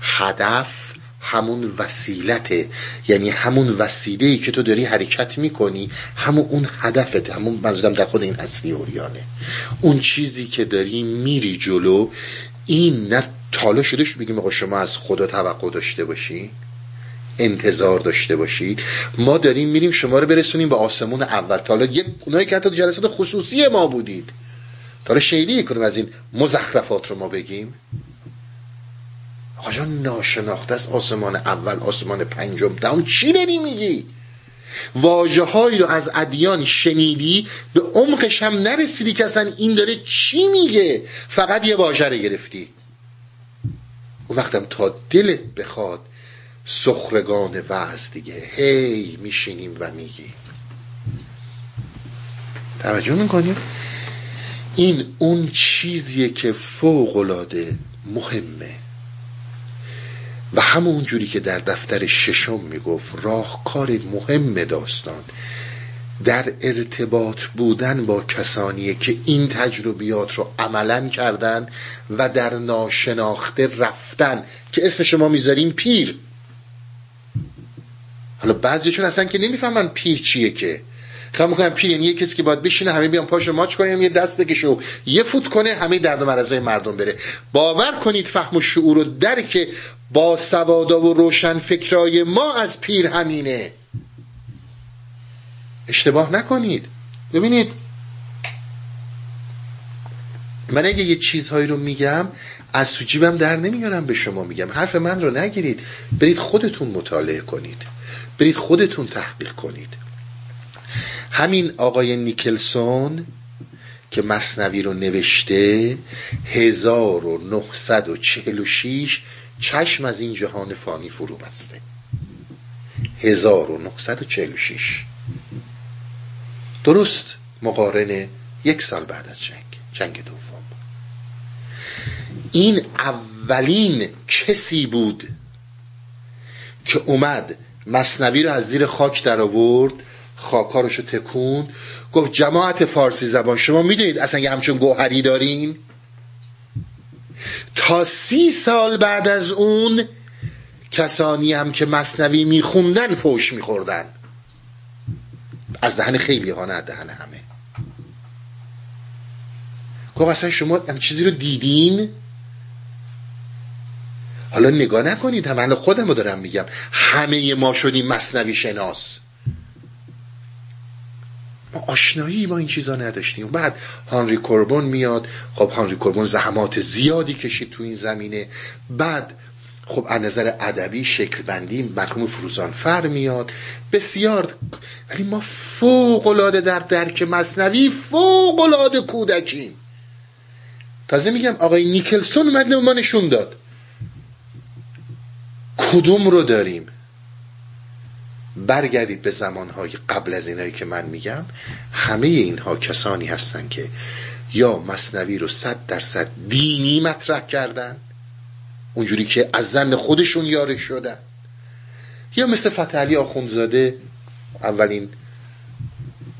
هدف همون وسیلته یعنی همون وسیله ای که تو داری حرکت می‌کنی همون اون هدفته همون منظورم در خود این هستی اوریانه. اون چیزی که داری میری جلو این نه تالا شدهش بگیم آقا شما از خدا توقع داشته باشی انتظار داشته باشید ما داریم میریم شما رو برسونیم به آسمون اول. تالا یک اونایی که حتی جلسات خصوصی ما بودید. تا شیدی کنیم از این مزخرفات رو ما بگیم؟ آقا ناشناخته است آسمان اول آسمان پنجم. دهم چی داری میگی؟ واجه رو از ادیان شنیدی؟ به عمقش هم نرسیدی که اصلا این داره چی میگه؟ فقط یه واژه رو گرفتی. اون وقتم تا دلت بخواد سخرگان وعظ دیگه. هی میشینیم و میگیم. توجه می‌کنیم این اون چیزیه که فوق العاده مهمه. و همون جوری که در دفتر ششم می‌گفت راهکار مهم داستان. در ارتباط بودن با کسانیه که این تجربیات رو عملا کردن و در ناشناخته رفتن که اسم شما می‌ذاریم پیر. حالا بعضیشون اصلا که نمی‌فهمن پیر چیه که. خیلی می‌کنم پیر یعنی یه کسی که باید بشینه همه بیان پاشو ماچ کنه یه دست بکشه و یه فوت کنه همه درد و مرضای مردم بره. باور کنید فهم و شعور و درک با سوادا و روشن فکرای ما از پیر همینه. اشتباه نکنید. ببینید. من اگه یه چیزهایی رو میگم از سوجیبم در نمیارم به شما میگم. حرف من رو نگیرید. برید خودتون مطالعه کنید. برید خودتون تحقیق کنید. همین آقای نیکلسون که مصنوی رو نوشته 1946 چشم از این جهان فانی فرو بسته. 1946 درست مقارن یک سال بعد از جنگ جنگ دوم. این اولین کسی بود که اومد مصنوی رو از زیر خاک در آورد خاکارشو تکون. گفت جماعت فارسی زبان شما می‌دونید اصلا یه همچون گوهری دارین؟ تا سی سال بعد از اون کسانی هم که مصنوی میخوندن فوش میخوردن. از دهن خیلی ها نه دهن همه. گفت اصلا شما هم چیزی رو دیدین؟ حالا نگاه نکنید من خودم رو دارم میگم. همه ما شدیم مصنوی شناس. ما آشنایی با این چیزا نداشتیم. بعد هانری کوربون میاد. خب هانری کوربون زحمات زیادی کشید تو این زمینه. بعد خب از نظر ادبی شکل بندی مرحوم فروزان فر میاد. بسیار ولی ما فوق العاده در درک مصنوی فوق العاده کودکیم. تازه میگم آقای نیکلسون اومد ما نشون داد. کدوم رو داریم؟ برگردید به زمانهای قبل از اینایی که من میگم. همه اینها کسانی هستند که یا مصنوی رو صد درصد دینی مطرح کردن اونجوری که از زن خودشون یارش شدن. یا مثل فتحعلی آخونزاده اولین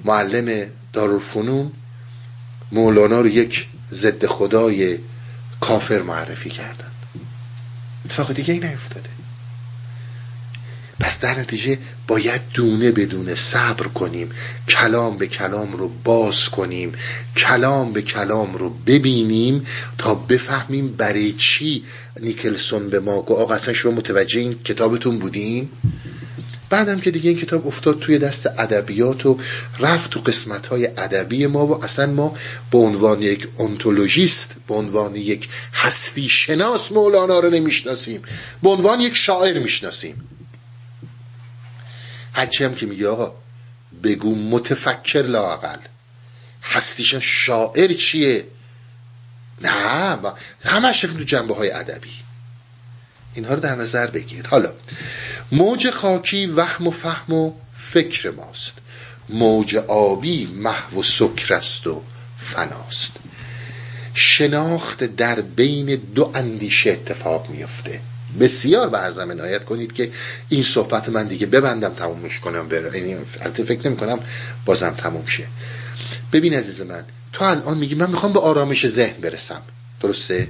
معلم دارالفنون مولانا رو یک ضد خدای کافر معرفی کردن. اتفاق دیگه ای نیفتاده. پس در نتیجه باید دونه بدونه صبر کنیم کلام به کلام رو باز کنیم کلام به کلام رو ببینیم تا بفهمیم برای چی نیکلسون به ما گفت. آقا اصلا شما متوجه این کتابتون بودین؟ بعدم که دیگه این کتاب افتاد توی دست ادبیات و رفت تو قسمت های ادبی ما و اصلا ما به عنوان یک انتولوژیست به عنوان یک هستی شناس مولانا رو نمی‌شناسیم. به عنوان یک شاعر می‌شناسیم. هرچی هم که میگه آقا بگو متفکر لاقل هستیش شاعر چیه؟ نه همش تو جنبه های ادبی. اینها رو در نظر بگیرید. حالا موج خاکی وهم و فهم و فکر ماست. موج آبی محو و سکر است و فناست. شناخت در بین دو اندیشه اتفاق میفته بسیار به ارزم عنایت کنید که این صحبت من دیگه ببندم تمومش کنم بره یعنی فکر نمی کنم بازم تموم شه. ببین عزیز من تو الان میگی من می‌خوام به آرامش ذهن برسم. درسته؟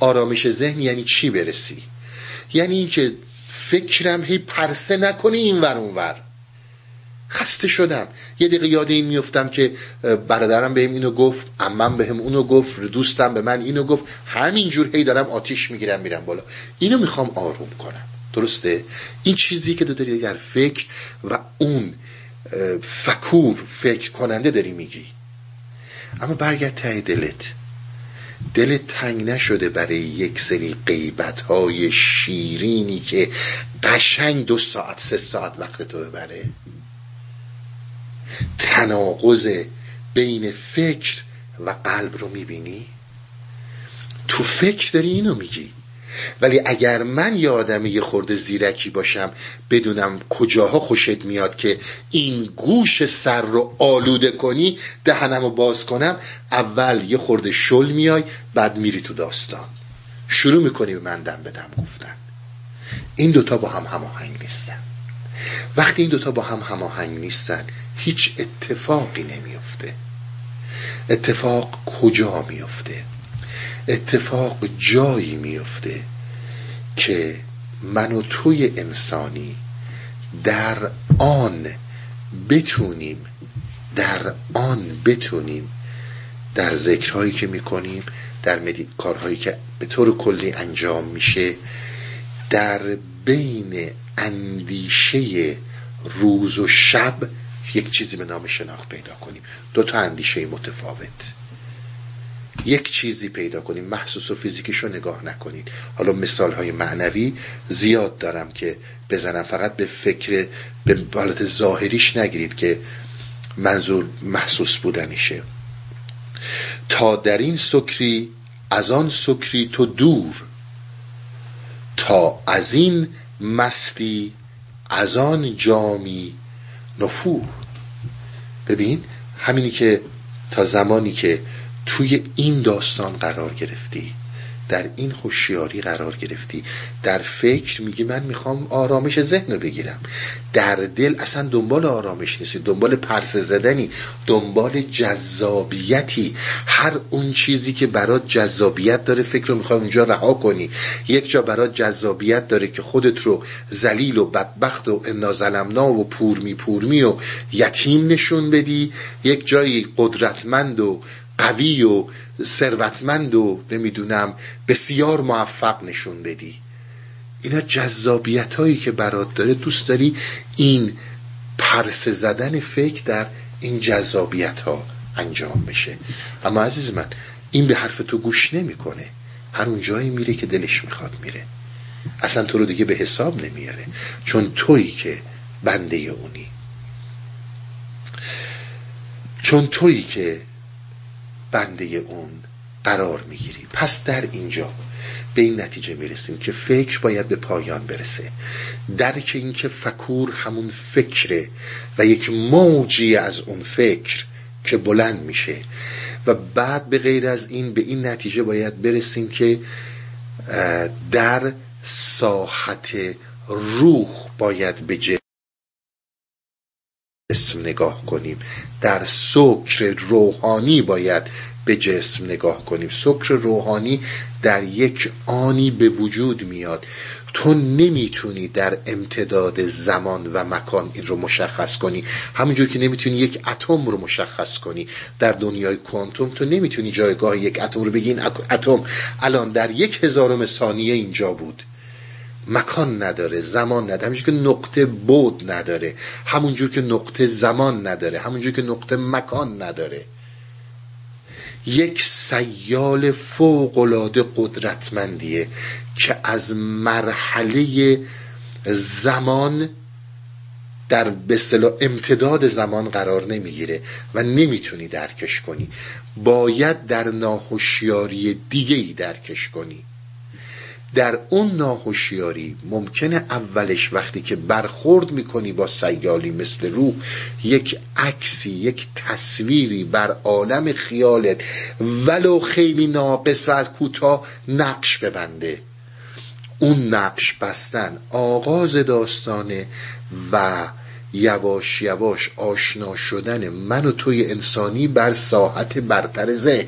آرامش ذهن یعنی چی برسی؟ یعنی اینکه فکرم هی پرسه نکنی این ور اون ور خسته شدم. یه دقیقه یاد این میفتم که برادرم بهم اینو گفت امم بهم اونو گفت دوستم به من اینو گفت. همینجور هی دارم آتیش می‌گیرم میرم بالا. اینو می‌خوام آروم کنم. درسته؟ این چیزی که تو داری در فکر و اون فکور فکر کننده داری میگی. اما برگرد ته دلت. دلت تنگ نشده برای یک سری قیبت های شیرینی که قشنگ دو ساعت سه ساعت وقت تو ببره. تناقض بین فکر و قلب رو می‌بینی؟ تو فکر داری اینو میگی. ولی اگر من یه آدم یه خورده زیرکی باشم بدونم کجاها خوشت میاد که این گوش سر رو آلوده کنی دهنم رو باز کنم اول یه خورده شل میای بعد میری تو داستان. شروع می‌کنی به من دم بدم گفتن. این دوتا با هم هماهنگ نیستن. وقتی این دوتا با هم هماهنگ نیستن هیچ اتفاقی نمیفته اتفاق کجا میفته اتفاق جایی میفته که من و توی انسانی در آن بتونیم در آن بتونیم در ذکرهایی که می‌کنیم در کارهایی که به طور کلی انجام میشه در بین اندیشه روز و شب یک چیزی به نام شناخت پیدا کنیم. دو تا اندیشه متفاوت. یک چیزی پیدا کنیم. محسوس و فیزیکیش رو نگاه نکنید. حالا مثال های معنوی زیاد دارم که بزنم. فقط به فکر به حالت ظاهریش نگیرید که منظور محسوس بودنیشه. تا در این سکری از آن سکری تو دور. تا از این مستی از آن جامی نفور. ببین همینی که تا زمانی که توی این داستان قرار گرفتی در این هوشیاری قرار گرفتی. در فکر میگی من می‌خوام آرامش ذهن رو بگیرم. در دل اصلا دنبال آرامش نیستی. دنبال پرس زدنی. دنبال جذابیتی. هر اون چیزی که برات جذابیت داره فکر رو می‌خوای اونجا رها کنی. یک جا برات جذابیت داره که خودت رو زلیل و بدبخت و انا و پورمی پورمی و یتیم نشون بدی. یک جایی قدرتمند و قوی و ثروتمند و نمی‌دونم بسیار موفق نشون بدی. اینا جذابیت هایی که برات داره دوست داری این پرس زدن فکر در این جذابیت ها انجام بشه. اما عزیز من این به حرف تو گوش نمی‌کنه. هر اون جایی میره که دلش می‌خواد میره. اصلا تو رو دیگه به حساب نمیاره. چون تویی که بنده اونی. چون تویی که بنده اون قرار می‌گیری. پس در اینجا به این نتیجه می‌رسیم که فکر باید به پایان برسه. درک اینکه فکور همون فکره و یک موجی از اون فکر که بلند میشه و بعد به غیر از این به این نتیجه باید برسیم که در ساحت روح باید به جسم نگاه کنیم. در سکر روحانی باید به جسم نگاه کنیم. سکر روحانی در یک آنی به وجود میاد. تو نمی‌تونی در امتداد زمان و مکان این رو مشخص کنی. همونجور که نمی‌تونی یک اتم رو مشخص کنی. در دنیای کوانتوم تو نمی‌تونی جایگاه یک اتم رو بگی این اتم الان در یک هزارم ثانیه اینجا بود. مکان نداره زمان نداره. همونجور که نقطه بود نداره. همونجور که نقطه زمان نداره همونجور که نقطه مکان نداره. یک سیال فوقلاده قدرتمندیه که از مرحله زمان در به امتداد زمان قرار نمی‌گیره و نمی‌تونی درکش کنی. باید در ناهوشیاری دیگه ای درکش کنی. در اون ناهوشیاری ممکنه اولش وقتی که برخورد می‌کنی با سیالی مثل روح یک عکسی یک تصویری بر عالم خیالت ولو خیلی ناقص و از کوتاه نقش ببنده. اون نقش بستن آغاز داستانه و یواش یواش آشنا شدن من و توی انسانی بر ساحت برتر ذهن.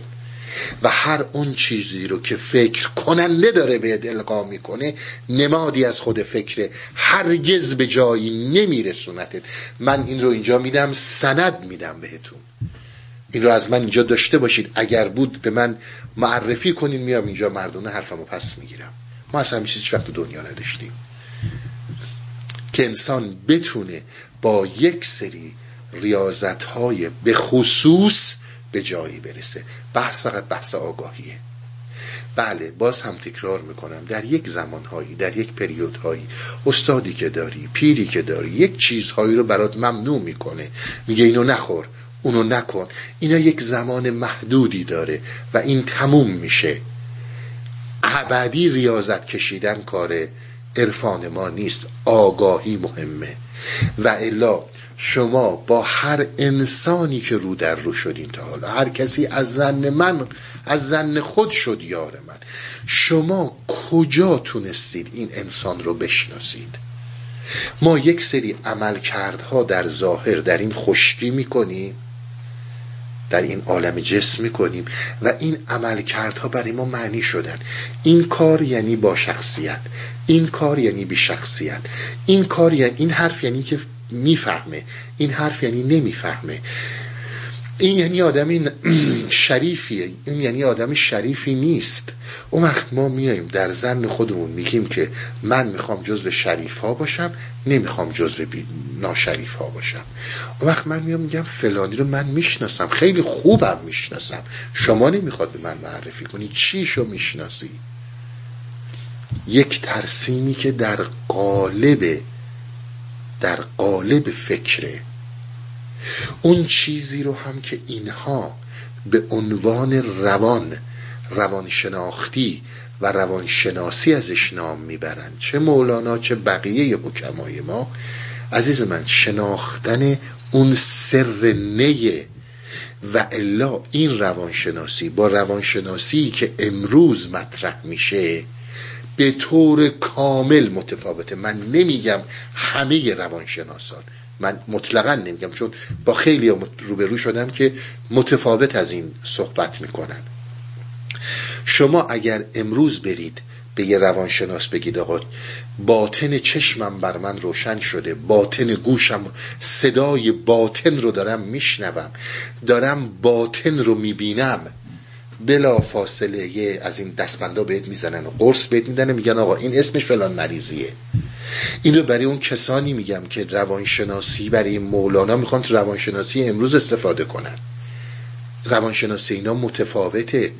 و هر اون چیزی رو که فکر کننده داره به القا می‌کنه نمادی از خود فکره هرگز به جایی نمیرسونتت من این رو اینجا میدم سند میدم بهتون. این رو از من اینجا داشته باشید. اگر بود به من معرفی کنین میام اینجا مردونه حرفمو پس می‌گیرم. ما اصلا هیچ وقت دنیا نداشتیم. که انسان بتونه با یک سری ریاضت های به خصوص به جایی برسه. بحث فقط بحث آگاهیه. بله باز هم تکرار می‌کنم در یک زمانهایی در یک پریودهایی استادی که داری پیری که داری یک چیزهایی رو برات ممنوع می‌کنه. میگه اینو نخور اونو نکن. اینا یک زمان محدودی داره و این تموم میشه. ابدی ریاضت کشیدن کار عرفان ما نیست. آگاهی مهمه. و الا شما با هر انسانی که رو در رو شدین تا حالا هر کسی از زن من از زن خود شد یار من شما کجا تونستید این انسان رو بشناسید؟ ما یک سری عمل کردها در ظاهر در این خشکی می‌کنیم در این عالم جسم می‌کنیم و این عمل کردها برای ما معنی شدن. این کار یعنی با شخصیت این کار یعنی بی شخصیت این کار یعنی این حرف یعنی که می‌فهمه. این حرف یعنی نمی‌فهمه. این یعنی آدمی شریفیه. این یعنی آدم شریفی نیست. اون وقت ما میاییم در زن خودمون میگیم که من می‌خوام جزو شریف ها باشم نمی‌خوام جزو ناشریف ها باشم. اون وقت من میام میگم فلانی رو من می‌شناسم. خیلی خوبم می‌شناسم. شما نمی‌خواد به من معرفی کنی. چیشو می‌شناسی؟ یک ترسیمی که در قالب در قالب فکره. اون چیزی رو هم که اینها به عنوان روان روان شناختی و روان شناسی ازش نام می‌برند چه مولانا چه بقیه حکمای ما. عزیز من شناختن اون سر نیه و الا این روانشناسی با روانشناسی که امروز مطرح میشه به طور کامل متفاوته. من نمیگم همه روانشناسان. من مطلقا نمیگم چون با خیلی روبرو شدم که متفاوت از این صحبت می‌کنن. شما اگر امروز برید به یه روانشناس بگید آقا باطن چشمم بر من روشن شده باطن گوشم صدای باطن رو دارم میشنوم دارم باطن رو می‌بینم بلا فاصله یه از این دستبندا بهت می‌زنن و قرص بهت میدن میگن آقا این اسمش فلان مریضیه. این رو برای اون کسانی میگم که روانشناسی برای مولانا می‌خوان تو روانشناسی امروز استفاده کنن. روانشناسی اینا متفاوته.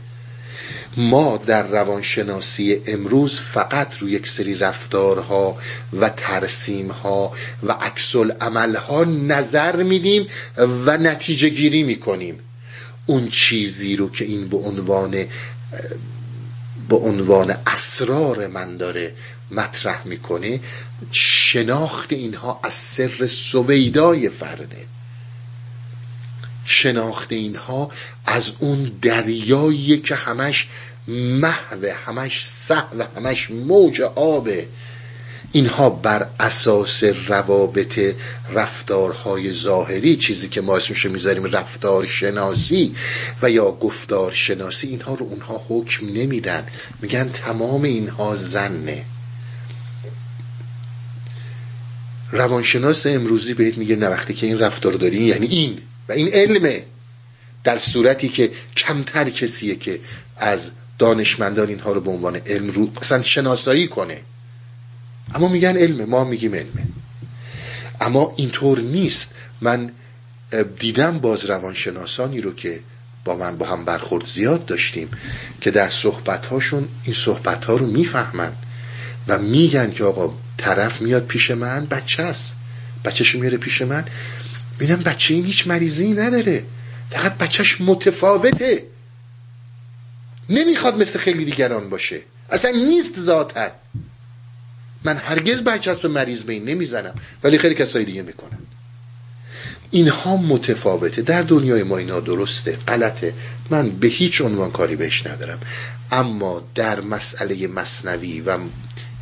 ما در روانشناسی امروز فقط روی یک سری رفتارها و ترسیمها و عکس عملها نظر میدیم و نتیجه گیری می‌کنیم. اون چیزی رو که این به عنوان به عنوان اسرار من داره مطرح می‌کنه شناخت اینها از سر سویدای فرده. شناخت اینها از اون دریایی که همش محو همش و همش موج آبه اینها بر اساس روابط رفتارهای ظاهری چیزی که ما اسمش می‌ذاریم رفتار شناسی و یا گفتار شناسی اینها رو اونها حکم نمیدن. میگن تمام اینها زنه. روانشناس امروزی بهت میگه نه وقتی که این رفتار داری یعنی این و این علمه در صورتی که کمتر کسیه که از دانشمندان اینها رو به عنوان علم رو اصلا شناسایی کنه. اما میگن علمه ما میگیم علمه. اما اینطور نیست. من دیدم باز روانشناسانی رو که با من با هم برخورد زیاد داشتیم که در صحبتهاشون این صحبتها رو می‌فهمن و میگن که آقا طرف میاد پیش من بچه است. بچهش میاره پیش من. میدم بچه این هیچ مریضی نداره. فقط بچهش متفاوته. نمی‌خواد مثل خیلی دیگران باشه. اصلا نیست ذاتا من هرگز برچسب مریض به این نمی‌زنم ولی خیلی کسایی دیگه می‌کنن. اینها متفاوته. در دنیای ما اینا درسته غلطه. من به هیچ عنوان کاری بهش ندارم. اما در مسئله مصنوی و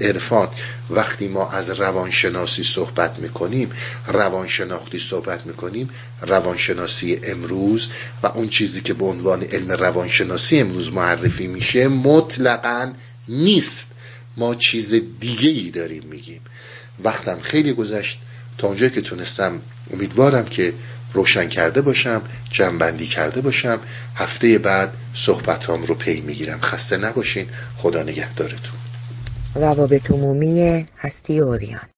عرفان وقتی ما از روانشناسی صحبت می‌کنیم روانشناختی صحبت می‌کنیم روانشناسی امروز و اون چیزی که به عنوان علم روانشناسی امروز معرفی میشه مطلقا نیست. ما چیز دیگه ای داریم میگیم. وقتم خیلی گذشت. تا اونجایی که تونستم امیدوارم که روشن کرده باشم جنبندی کرده باشم. هفته بعد صحبتام رو پی می‌گیرم. خسته نباشین. خدا نگهدارتون. روابط عمومی هستی اوریان